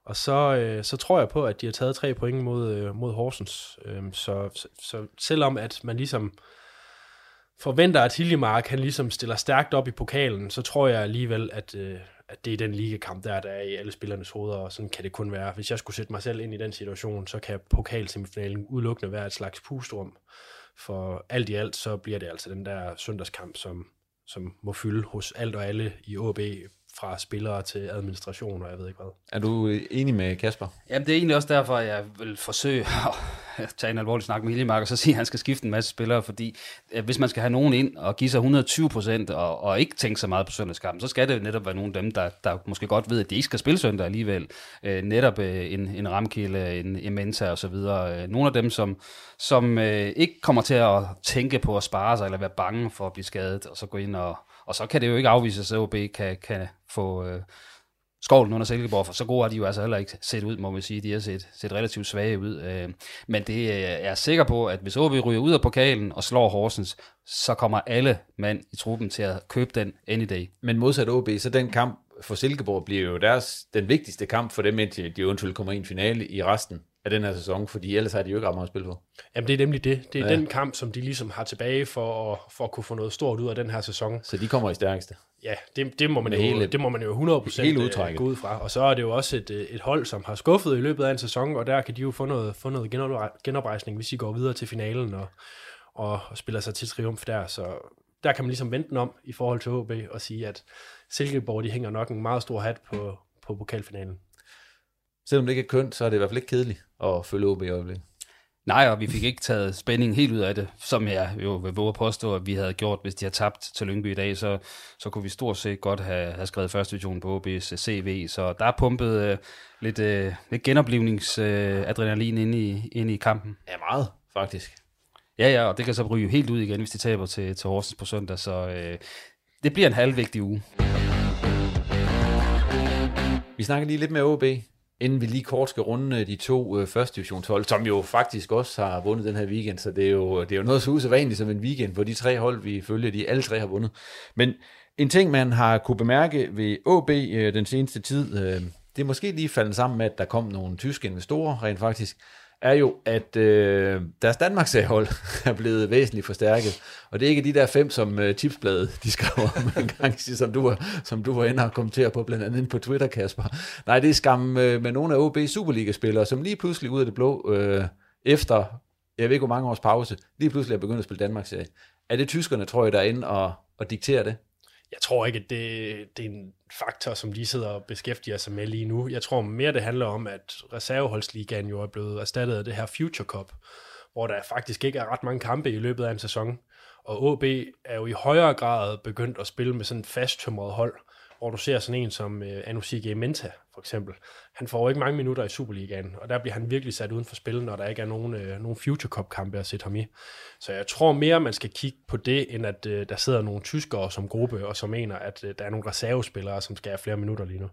og så, øh, så tror jeg på, at de har taget tre point mod, øh, mod Horsens. Øh, så, så, så selvom at man ligesom forventer, at Hiljemark han ligesom stiller stærkt op i pokalen, så tror jeg alligevel, at, øh, at det er den ligekamp, der, der er i alle spillernes hoveder, og sådan kan det kun være. Hvis jeg skulle sætte mig selv ind i den situation, så kan pokalsemifinalen udelukkende være et slags pustrum. For alt i alt, så bliver det altså den der søndagskamp, som, som må fylde hos alt og alle i OB fra spillere til administration, og jeg ved ikke hvad. Er du øh, enig med Kasper? Jamen, det er egentlig også derfor, jeg vil forsøge at tage en alvorlig snak med Hiljemark, og så sige, at han skal skifte en masse spillere, fordi øh, hvis man skal have nogen ind og give sig 120 procent, og, og ikke tænke så meget på søndagskampen, så skal det netop være nogle af dem, der, der måske godt ved, at de ikke skal spille søndag alligevel. Øh, netop øh, en, en Ramkilde, en Ementa og så videre. Øh, nogle af dem, som, som øh, ikke kommer til at tænke på at spare sig, eller være bange for at blive skadet, og så gå ind og, og så kan det jo ikke afvises, at OB kan, kan få øh, skovlen under Silkeborg, for så gode har de jo altså heller ikke set ud, må man sige. De har set, set relativt svage ud. Øh, men det øh, er jeg sikker på, at hvis OB ryger ud af pokalen og slår Horsens, så kommer alle mand i truppen til at købe den any day. Men modsat OB, så den kamp for Silkeborg bliver jo deres, den vigtigste kamp for dem, indtil de eventuelt kommer i en finale i resten af den her sæson, fordi ellers har de jo ikke ret meget at spille på. Jamen det er nemlig det. Det er ja. den kamp, som de ligesom har tilbage for at, for at kunne få noget stort ud af den her sæson. Så de kommer i stærkeste? Ja, det, det, må, man jo, hele, det må man jo 100% hele øh, gå ud fra. Og så er det jo også et, øh, et hold, som har skuffet i løbet af en sæson, og der kan de jo få noget, få noget genoprejsning, hvis de går videre til finalen og, og, og spiller sig til triumf der. Så der kan man ligesom vente den om i forhold til HB og sige, at Silkeborg de hænger nok en meget stor hat på, på pokalfinalen. Selvom det ikke er kønt, så er det i hvert fald ikke kedeligt at følge OB i øjeblikket. Nej, og vi fik ikke taget spændingen helt ud af det, som jeg jo vil våge at påstå, at vi havde gjort, hvis de havde tabt til Lyngby i dag, så, så kunne vi stort set godt have, have skrevet første division på OB's CV, så der er pumpet uh, lidt, uh, lidt genoplevningsadrenalin uh, ind, i, ind i kampen. Ja, meget faktisk. Ja, ja, og det kan så ryge helt ud igen, hvis de taber til, til Horsens på søndag, så uh, det bliver en halvvigtig uge. Vi snakker lige lidt med OB inden vi lige kort skal runde øh, de to øh, første divisionshold, som jo faktisk også har vundet den her weekend, så det er jo, det er jo noget så usædvanligt som en weekend, hvor de tre hold, vi følger, de alle tre har vundet. Men en ting, man har kunne bemærke ved AB øh, den seneste tid, øh, det er måske lige faldet sammen med, at der kom nogle tyske investorer rent faktisk, er jo, at øh, deres Danmarks hold er blevet væsentligt forstærket. Og det er ikke de der fem, som øh, tipsbladet de skrev om en gang, som du, var, som du var inde og kommentere på, blandt andet på Twitter, Kasper. Nej, det er skam øh, med nogle af OB Superliga-spillere, som lige pludselig ud af det blå, øh, efter, jeg ved ikke hvor mange års pause, lige pludselig er begyndt at spille Danmarks serie. Er det tyskerne, tror jeg, der er inde og, og dikterer det? jeg tror ikke, at det, det er en faktor, som de sidder og beskæftiger sig med lige nu. Jeg tror mere, det handler om, at reserveholdsligaen jo er blevet erstattet af det her Future Cup, hvor der faktisk ikke er ret mange kampe i løbet af en sæson. Og OB er jo i højere grad begyndt at spille med sådan et fasttømret hold, hvor du ser sådan en som uh, Anu C.G. Menta, for eksempel. Han får jo ikke mange minutter i Superligaen, og der bliver han virkelig sat uden for spil, når der ikke er nogen, uh, nogen Future Cup-kampe at sætte ham i. Så jeg tror mere, man skal kigge på det, end at uh, der sidder nogle tyskere som gruppe, og som mener, at uh, der er nogle reservespillere, som skal have flere minutter lige nu.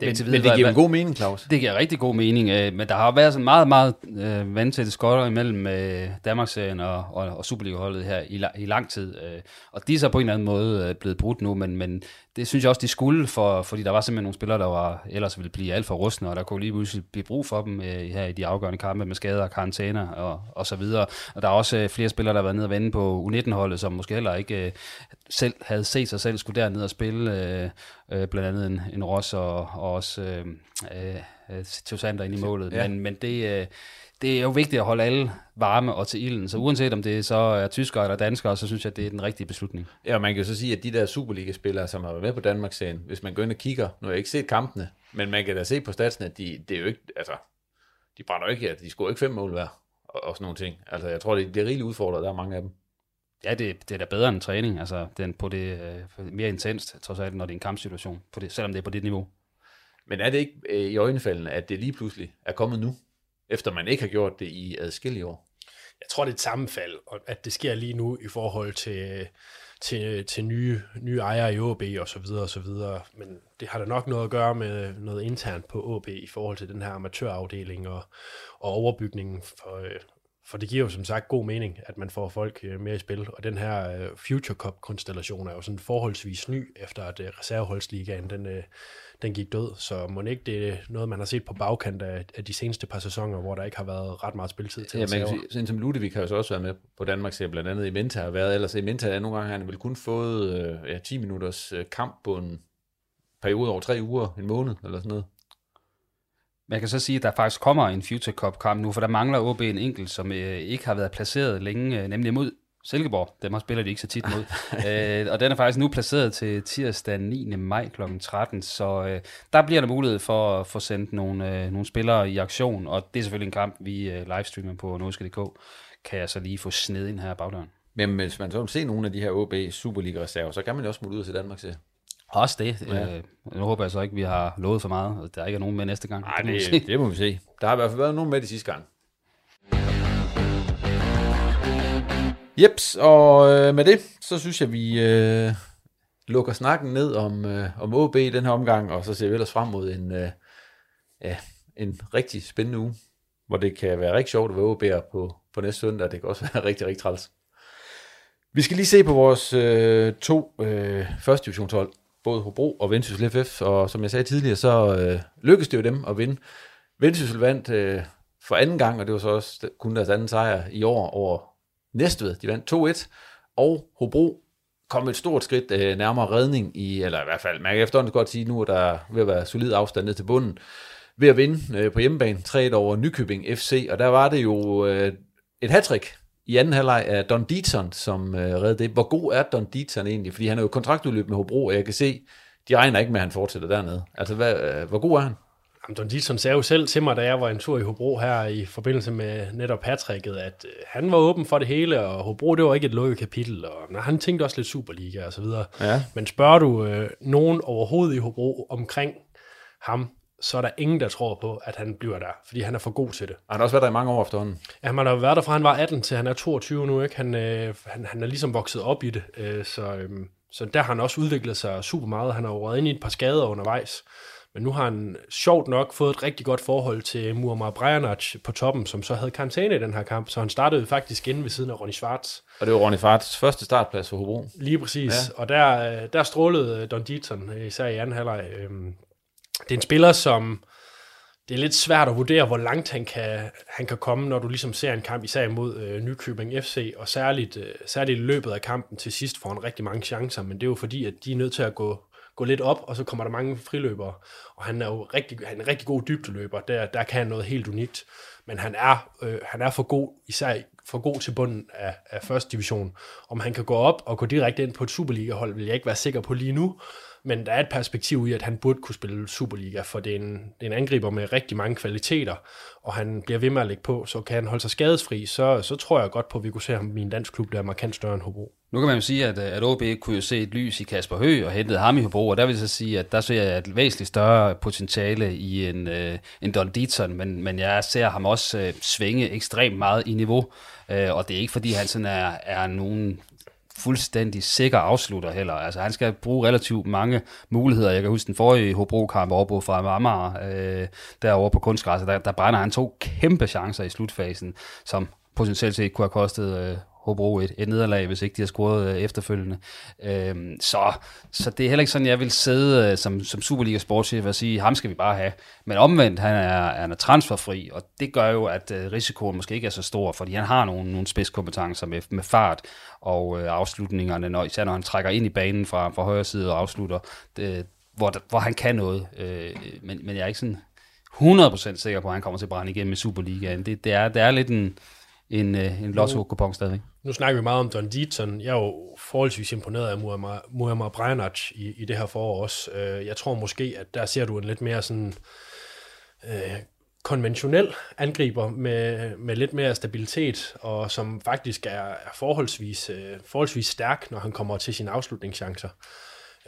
Det men, videre, men det giver en god mening, Claus. Det giver rigtig god mening, øh, men der har været sådan meget, meget øh, vandtætte skotter imellem øh, Danmarksserien og, og, og Superliga-holdet her i, i lang tid. Øh, og de er så på en eller anden måde øh, blevet brudt nu, men, men det synes jeg også, de skulle, for, fordi der var simpelthen nogle spillere, der var, ellers ville blive alt for rustne, og der kunne lige pludselig blive brug for dem øh, her i de afgørende kampe med skader og karantæner og, og så videre. Og der er også øh, flere spillere, der har været nede og vende på U19-holdet, som måske heller ikke øh, selv havde set sig selv skulle derned og spille, øh, øh, blandt andet en, en Ross og, og også øh, øh, Tosander ind i målet. Ja. Men, men det... Øh, det er jo vigtigt at holde alle varme og til ilden, så uanset om det så er tyskere eller danskere, så synes jeg, det er den rigtige beslutning. Ja, og man kan jo så sige, at de der Superliga-spillere, som har været med på Danmarks serien, hvis man går ind og kigger, nu har jeg ikke set kampene, men man kan da se på statsen, at de, det er jo ikke, altså, de brænder ikke, at de scorer ikke fem mål hver, og, og sådan nogle ting. Altså, jeg tror, det bliver rigeligt udfordret, der er mange af dem. Ja, det, det er da bedre end træning, altså den på det øh, mere intenst, trods alt, når det er en kampsituation, på det, selvom det er på det niveau. Men er det ikke øh, i øjenfaldene, at det lige pludselig er kommet nu? Efter man ikke har gjort det i adskillige år? Jeg tror, det er et sammenfald, og at det sker lige nu i forhold til, til, til nye, nye ejere i OB og så videre og så videre. Men det har da nok noget at gøre med noget internt på OB i forhold til den her amatørafdeling og, og overbygningen for, øh, for det giver jo som sagt god mening, at man får folk øh, mere i spil. Og den her øh, Future Cup-konstellation er jo sådan forholdsvis ny, efter at øh, reserveholdsligaen den, den gik død. Så må ikke det er noget, man har set på bagkant af, af de seneste par sæsoner, hvor der ikke har været ret meget spiltid til Ja, man kan sige, sådan som Ludvig har jo så også været med på Danmark, ser blandt andet i Menta har været, ellers i Menta er nogle gange, han vel kun fået ja, 10 minutters kamp på en periode over tre uger, en måned eller sådan noget. Men jeg kan så sige, at der faktisk kommer en Future Cup-kamp nu, for der mangler OB en enkelt, som øh, ikke har været placeret længe, øh, nemlig mod Silkeborg. Dem har spiller de ikke så tit mod. øh, og den er faktisk nu placeret til tirsdag 9. maj kl. 13, så øh, der bliver der mulighed for at få sendt nogle, øh, nogle spillere i aktion, og det er selvfølgelig en kamp, vi øh, livestreamer på norske.dk, kan jeg så lige få sned ind her bagdøren. Men hvis man så vil se nogle af de her OB Superliga-reserver, så kan man jo også smutte ud til Danmark til. Også det. Ja. Øh, nu håber jeg så ikke, vi har lovet for meget, og der ikke er nogen med næste gang. Nej, det, det må vi se. Der har i hvert fald været nogen med de sidste gang. Jeps, og øh, med det, så synes jeg, vi øh, lukker snakken ned om, øh, om OB i den her omgang, og så ser vi ellers frem mod en, øh, ja, en rigtig spændende uge, hvor det kan være rigtig sjovt at være OB'er på, på næste søndag, det kan også være rigtig, rigtig træls. Vi skal lige se på vores øh, to øh, første divisionshold, både Hobro og Vendsyssel FF, og som jeg sagde tidligere, så øh, lykkedes det jo dem at vinde. Vendsyssel vandt øh, for anden gang, og det var så også kun deres anden sejr i år over Næstved. De vandt 2-1, og Hobro kom et stort skridt øh, nærmere redning i, eller i hvert fald, man kan efterhånden godt sige nu, at der ved at være solid afstand ned til bunden, ved at vinde øh, på hjemmebane 3 over Nykøbing FC, og der var det jo øh, et hattrick i anden halvleg af Don Dietzson, som øh, redde det. Hvor god er Don Dietzson egentlig? Fordi han er jo kontraktudløb med Hobro, og jeg kan se, de regner ikke med, at han fortsætter dernede. Altså, hvad, øh, hvor god er han? Jamen, Don Dietzson sagde jo selv til mig, da jeg var en tur i Hobro her i forbindelse med netop hattricket, at øh, han var åben for det hele, og Hobro, det var ikke et lukket kapitel, og nej, han tænkte også lidt Superliga og så videre. Ja. Men spørger du øh, nogen overhovedet i Hobro omkring ham, så er der ingen, der tror på, at han bliver der, fordi han er for god til det. Han har også været der i mange år efterhånden. Ja, han har været der fra han var 18 til han er 22 nu, ikke? Han, øh, han, han er ligesom vokset op i det, øh, så, øh, så der har han også udviklet sig super meget. Han har jo ind i et par skader undervejs, men nu har han sjovt nok fået et rigtig godt forhold til Muammar Brejanac på toppen, som så havde karantæne i den her kamp, så han startede faktisk inde ved siden af Ronny Schwartz. Og det var Ronny Farts første startplads for Hobro. Lige præcis, Ja. og der, øh, der strålede Don Dietzson, øh, især i anden halvleg. Øhm, det er en spiller, som det er lidt svært at vurdere, hvor langt han kan, han kan komme, når du ligesom ser en kamp, især imod øh, Nykøbing FC, og særligt, øh, særligt i løbet af kampen til sidst får han rigtig mange chancer, men det er jo fordi, at de er nødt til at gå, gå lidt op, og så kommer der mange friløbere, og han er jo rigtig, han er en rigtig god dybdeløber, der, der kan han noget helt unikt, men han er, øh, han er for god, især for god til bunden af, af første division. Om han kan gå op og gå direkte ind på et Superliga-hold, vil jeg ikke være sikker på lige nu, men der er et perspektiv i, at han burde kunne spille Superliga, for det er en, det er en angriber med rigtig mange kvaliteter, og han bliver ved med at lægge på, så kan han holde sig skadesfri, så, så tror jeg godt på, at vi kunne se ham i en dansk klub, der er markant større end Hobro. Nu kan man jo sige, at, at OB kunne jo se et lys i Kasper Hø og hentede ham i Hobro, og der vil jeg så sige, at der ser jeg et væsentligt større potentiale i en, øh, en Don Dietzen, men, men jeg ser ham også øh, svinge ekstremt meget i niveau, øh, og det er ikke fordi, han sådan er, er nogen fuldstændig sikker afslutter heller. Altså han skal bruge relativt mange muligheder. Jeg kan huske den forrige Hobro-kamp over fra Amager, øh, derovre på kunstgræsset, der, der brænder han to kæmpe chancer i slutfasen, som potentielt set kunne have kostet øh, Hobro et, et nederlag, hvis ikke de har scoret øh, efterfølgende. Øhm, så, så det er heller ikke sådan, jeg vil sidde øh, som, som Superliga sportschef og sige, ham skal vi bare have. Men omvendt, han er, han er transferfri, og det gør jo, at øh, risikoen måske ikke er så stor, fordi han har nogle, nogle spidskompetencer med, med fart og øh, afslutningerne, når, især når han trækker ind i banen fra, fra højre side og afslutter, det, hvor, hvor han kan noget. Øh, men, men jeg er ikke sådan 100% sikker på, at han kommer til at brænde igennem i Superligaen. Det, det, er, det er lidt en, en, øh, en lotto-kupon stadigvæk. Nu snakker vi meget om Don Deaton. Jeg er jo forholdsvis imponeret af Muammar, Muammar i, i det her forår også. Øh, jeg tror måske, at der ser du en lidt mere sådan øh, konventionel angriber med, med lidt mere stabilitet, og som faktisk er, er forholdsvis, øh, forholdsvis stærk, når han kommer til sine afslutningschancer.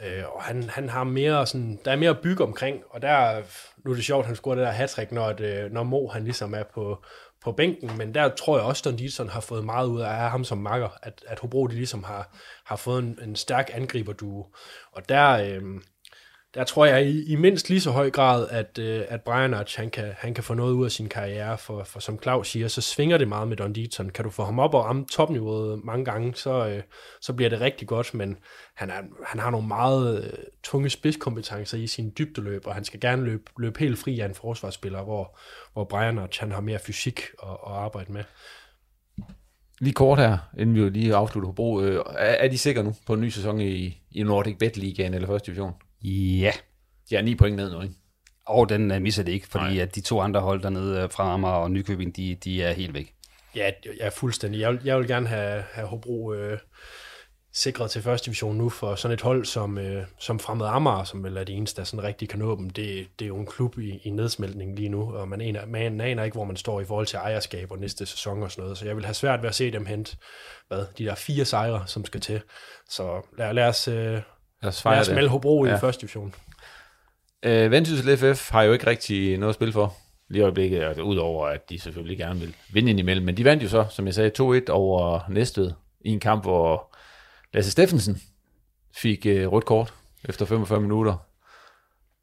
Øh, og han, han har mere sådan, der er mere at bygge omkring, og der, nu er det sjovt, han scorer det der hattrick, når, at, øh, når Mo han ligesom er på, på bænken, men der tror jeg også, Don har fået meget ud af ham som makker, at, at Hobro de ligesom har, har fået en, en stærk angriber du og der, øh, der tror jeg i, i mindst lige så høj grad, at, øh, at Brian Arch, han kan, han kan få noget ud af sin karriere, for, for som Claus siger, så svinger det meget med Don Deaton. Kan du få ham op og ramme topniveauet mange gange, så, øh, så bliver det rigtig godt, men han, er, han har nogle meget øh, tunge spidskompetencer i sin dybdeløb, og han skal gerne løbe, løbe helt fri af en forsvarsspiller, hvor, hvor Brian Arch, han har mere fysik at, at arbejde med. Lige kort her, inden vi jo lige afslutter Hobro. Øh, er, er de sikre nu på en ny sæson i, i Nordic Bet Ligaen eller første division? Ja. De er ni point ned nu, ikke? Og den uh, misser det ikke, fordi at de to andre hold dernede fra Amager og Nykøbing, de, de er helt væk. Ja, jeg er fuldstændig. Jeg vil, jeg vil gerne have, have Hobro øh, sikret til første division nu for sådan et hold som, øh, som Fremad Amager, som vel er det eneste, der sådan rigtig kan nå dem. Det, det er jo en klub i, i nedsmeltning lige nu, og man aner, man aner ikke, hvor man står i forhold til ejerskab og næste sæson og sådan noget. Så jeg vil have svært ved at se dem hente hvad, de der fire sejre, som skal til. Så lad, lad os, øh, lad os, lad os melde Hobro ja. i første division. Øh, Vendsyssel FF har jo ikke rigtig noget at spille for lige i øjeblikket, altså, udover at de selvfølgelig gerne vil vinde ind imellem. Men de vandt jo så, som jeg sagde, 2-1 over Næstved i en kamp, hvor Lasse Steffensen fik øh, rødt kort efter 45 minutter.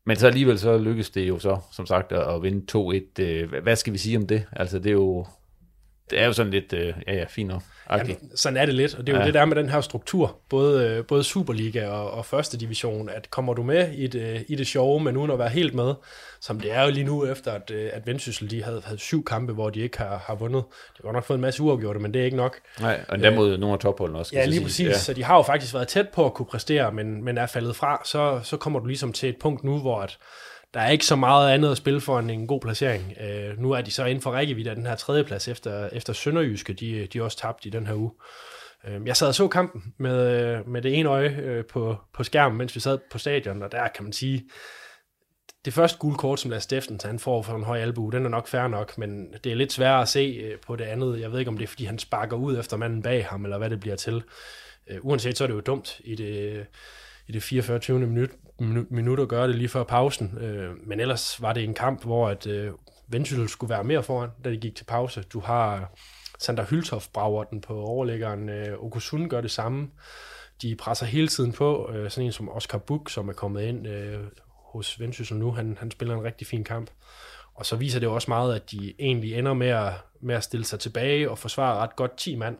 Men så alligevel så lykkedes det jo så, som sagt, at, at vinde 2-1. Øh, hvad skal vi sige om det? Altså, det er jo, det er jo sådan lidt, øh, ja ja, fint nok. Jamen, sådan er det lidt, og det er jo ja. det der med den her struktur, både, øh, både Superliga og, og første division, at kommer du med i det, i det sjove, men uden at være helt med, som det er jo lige nu efter, at, øh, at Vendsyssel de havde, havde syv kampe, hvor de ikke har, har vundet. De har nok fået en masse uafgjorte, men det er ikke nok. Nej, og endda mod øh, nogle af topholdene også. Ja, lige præcis, ja. så de har jo faktisk været tæt på at kunne præstere, men, men er faldet fra, så, så kommer du ligesom til et punkt nu, hvor at, der er ikke så meget andet at spille for end en god placering. Øh, nu er de så inden for rækkevidde af den her tredje plads efter, efter Sønderjyske, de, de også tabt i den her uge. Øh, jeg sad og så kampen med, øh, med det ene øje øh, på, på skærmen, mens vi sad på stadion, og der kan man sige, det første gule kort, som Lars Steffen han får for en høj albu, den er nok fair nok, men det er lidt sværere at se øh, på det andet. Jeg ved ikke, om det er, fordi han sparker ud efter manden bag ham, eller hvad det bliver til. Øh, uanset så er det jo dumt i det, i det 44. minut, minut at gøre det lige før pausen. Øh, men ellers var det en kamp, hvor at øh, Vendsyssel skulle være mere foran, da de gik til pause. Du har Sander Hyltoff brager den på overlæggeren. Øh, Okusun gør det samme. De presser hele tiden på. Øh, sådan en som Oscar Buk, som er kommet ind øh, hos Vendsyssel nu, han, han spiller en rigtig fin kamp. Og så viser det jo også meget, at de egentlig ender med at, med at stille sig tilbage og forsvare ret godt 10 mand.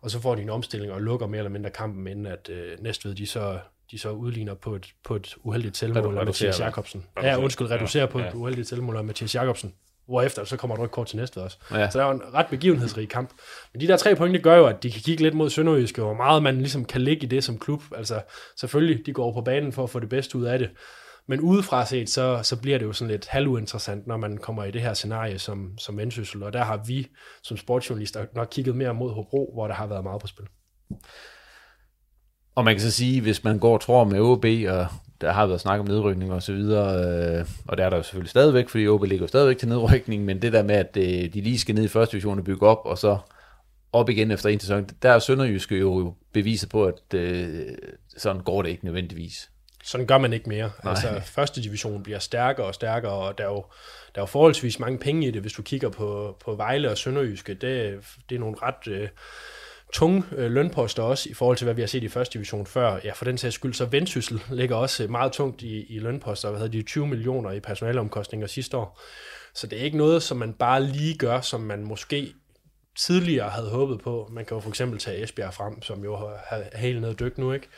Og så får de en omstilling og lukker mere eller mindre kampen, inden at øh, Næstved de så de så udligner på et, på et uheldigt selvmål af Mathias Jacobsen. Ja, undskyld, reducerer ja, på ja. et uheldigt selvmål af Mathias Jacobsen. Hvorefter så kommer der et kort til næste også. Ja. Så der er jo en ret begivenhedsrig kamp. Men de der tre point, det gør jo, at de kan kigge lidt mod Sønderjyske, hvor meget man ligesom kan ligge i det som klub. Altså selvfølgelig, de går på banen for at få det bedste ud af det. Men udefra set, så, så bliver det jo sådan lidt halvuinteressant, når man kommer i det her scenarie som, som vendsyssel. Og der har vi som sportsjournalister nok kigget mere mod Hobro, hvor der har været meget på spil. Og man kan så sige, hvis man går og tror med OB, og der har været snak om nedrykning og så videre, øh, og der er der jo selvfølgelig stadigvæk, fordi OB ligger jo stadigvæk til nedrykning, men det der med, at øh, de lige skal ned i første division og bygge op, og så op igen efter en sæson, der er Sønderjyske jo beviset på, at øh, sådan går det ikke nødvendigvis. Sådan gør man ikke mere. Nej. Altså, første division bliver stærkere og stærkere, og der er jo, der er jo forholdsvis mange penge i det, hvis du kigger på, på Vejle og Sønderjyske. Det, det er nogle ret... Øh, tunge øh, lønposter også i forhold til, hvad vi har set i første division før. Ja, for den sags skyld, så Vendsyssel ligger også øh, meget tungt i, i lønposter. Hvad havde de 20 millioner i personalomkostninger sidste år. Så det er ikke noget, som man bare lige gør, som man måske tidligere havde håbet på. Man kan jo for eksempel tage Esbjerg frem, som jo har helt ned dyk nu, ikke?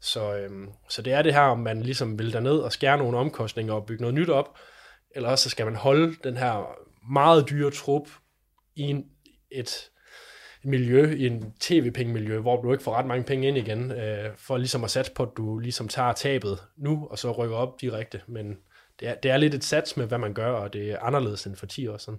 Så, øhm, så det er det her, om man ligesom vil derned og skære nogle omkostninger og bygge noget nyt op, eller også så skal man holde den her meget dyre trup i en, et miljø, i en tv-pengemiljø, hvor du ikke får ret mange penge ind igen, øh, for ligesom at satse på, at du ligesom tager tabet nu, og så rykker op direkte. Men det er, det er lidt et sats med, hvad man gør, og det er anderledes end for 10 år siden.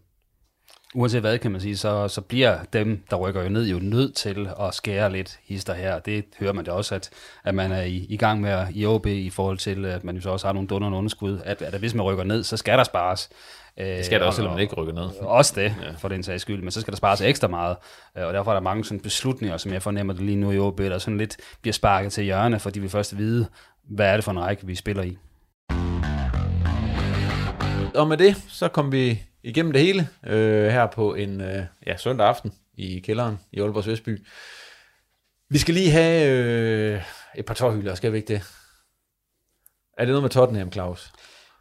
Uanset hvad, kan man sige, så, så bliver dem, der rykker jo ned, jo nødt til at skære lidt hister her. Det hører man da også, at, at man er i, i gang med at, i OB i forhold til, at man jo så også har nogle dunderende underskud, at, at hvis man rykker ned, så skal der spares. Det skal der også, selvom man ikke rykker ned. Også det, ja. for den sags skyld. Men så skal der spares ekstra meget. Øh, og derfor er der mange sådan beslutninger, som jeg fornemmer det lige nu i OB, der sådan lidt bliver sparket til hjørne, for de vil først vide, hvad er det for en række, vi spiller i. Og med det, så kom vi igennem det hele øh, her på en øh, ja, søndag aften i kælderen i Aalborgs Vestby. Vi skal lige have øh, et par tårhylder, skal vi ikke det? Er det noget med Tottenham, Claus?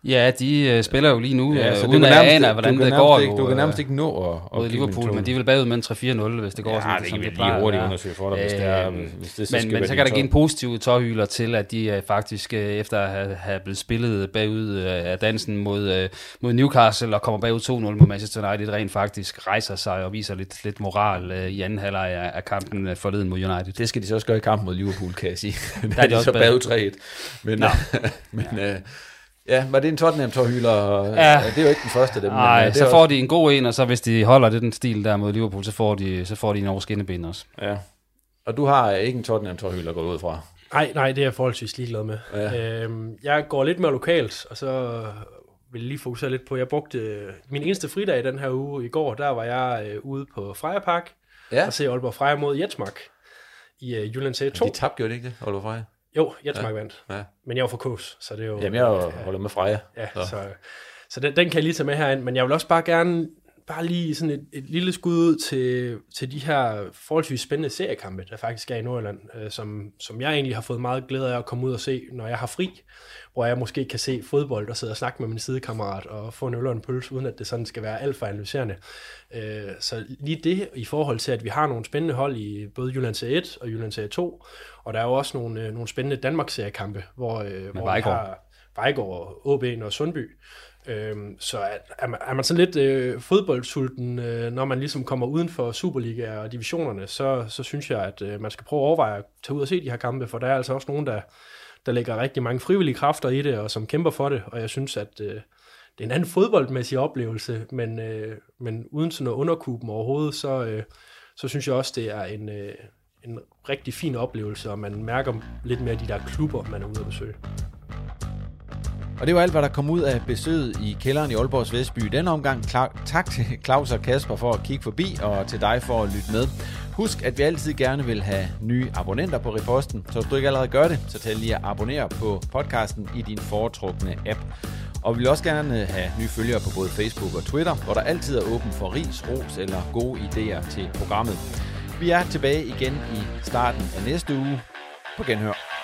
Ja, de uh, spiller jo lige nu, ja, uh, så uden du at kan nærmest, ane, hvordan det kan går. Ikke, jo, du kan øh, nærmest ikke nå at, at Liverpool, men de vil bagud med en 3-4-0, hvis det går ja, sådan, det som kan det plejer lige at hurtigt være. undersøge for dig, hvis det er, hvis det skal men, men så kan der give en positiv tårhyler til, at de uh, faktisk, uh, efter at have, blevet spillet bagud uh, af dansen mod, uh, mod Newcastle og kommer bagud 2-0 mod Manchester United, rent faktisk rejser sig og viser lidt, lidt moral uh, i anden halvleg af, kampen uh, forleden mod United. Det skal de så også gøre i kampen mod Liverpool, kan jeg sige. Der, er de også så bagud. bagud 3-1. Men, men ja. var det en Tottenham tårhyler? Ja. Det er jo ikke den første af dem. Nej, men, øh, så får også- de en god en, og så hvis de holder det den stil der mod Liverpool, så får de, så får de en over skinneben også. Ja. Og du har ikke en Tottenham tårhyler gået ud fra? Nej, nej, det er jeg forholdsvis ligeglad med. Ja. Øhm, jeg går lidt mere lokalt, og så vil jeg lige fokusere lidt på, jeg brugte min eneste fridag i den her uge i går, der var jeg øh, ude på Freja Park, Ja. og se Aalborg Freja mod Jetsmark i øh, Jylland Serie 2. De tabte jo det ikke det, Aalborg Freja? Jo, Jetsmark Ja. vandt. Ja. Men jeg var for kås, så det er jo... Jamen, jeg holder med Freja. Ja, så. så, så, så den, den kan jeg lige tage med herind, men jeg vil også bare gerne bare lige sådan et, et lille skud ud til, til de her forholdsvis spændende seriekampe, der faktisk er i Nordjylland, øh, som, som jeg egentlig har fået meget glæde af at komme ud og se, når jeg har fri, hvor jeg måske kan se fodbold og sidde og snakke med min sidekammerat og få en øl og en pølse, uden at det sådan skal være alt for analyserende. Øh, så lige det i forhold til, at vi har nogle spændende hold i både Jylland Serie 1 og Jylland Serie 2, og der er jo også nogle, øh, nogle spændende Danmarks-seriekampe, hvor, øh, hvor vi har Vejgaard, OB og Sundby. Øhm, så er, er, man, er man sådan lidt øh, fodboldsulten, øh, når man ligesom kommer uden for Superliga og divisionerne, så, så synes jeg, at øh, man skal prøve at overveje at tage ud og se de her kampe, for der er altså også nogen, der, der lægger rigtig mange frivillige kræfter i det, og som kæmper for det, og jeg synes, at øh, det er en anden fodboldmæssig oplevelse, men, øh, men uden sådan noget underkuben overhovedet, så, øh, så synes jeg også, det er en, øh, en rigtig fin oplevelse, og man mærker lidt mere de der klubber, man er ude at besøge. Og det var alt, hvad der kom ud af besøget i kælderen i Aalborgs Vestby. Denne omgang tak til Claus og Kasper for at kigge forbi, og til dig for at lytte med. Husk, at vi altid gerne vil have nye abonnenter på Reposten, så hvis du ikke allerede gør det, så tag lige at abonnere på podcasten i din foretrukne app. Og vi vil også gerne have nye følgere på både Facebook og Twitter, hvor der altid er åben for ris, ros eller gode idéer til programmet. Vi er tilbage igen i starten af næste uge. På genhør.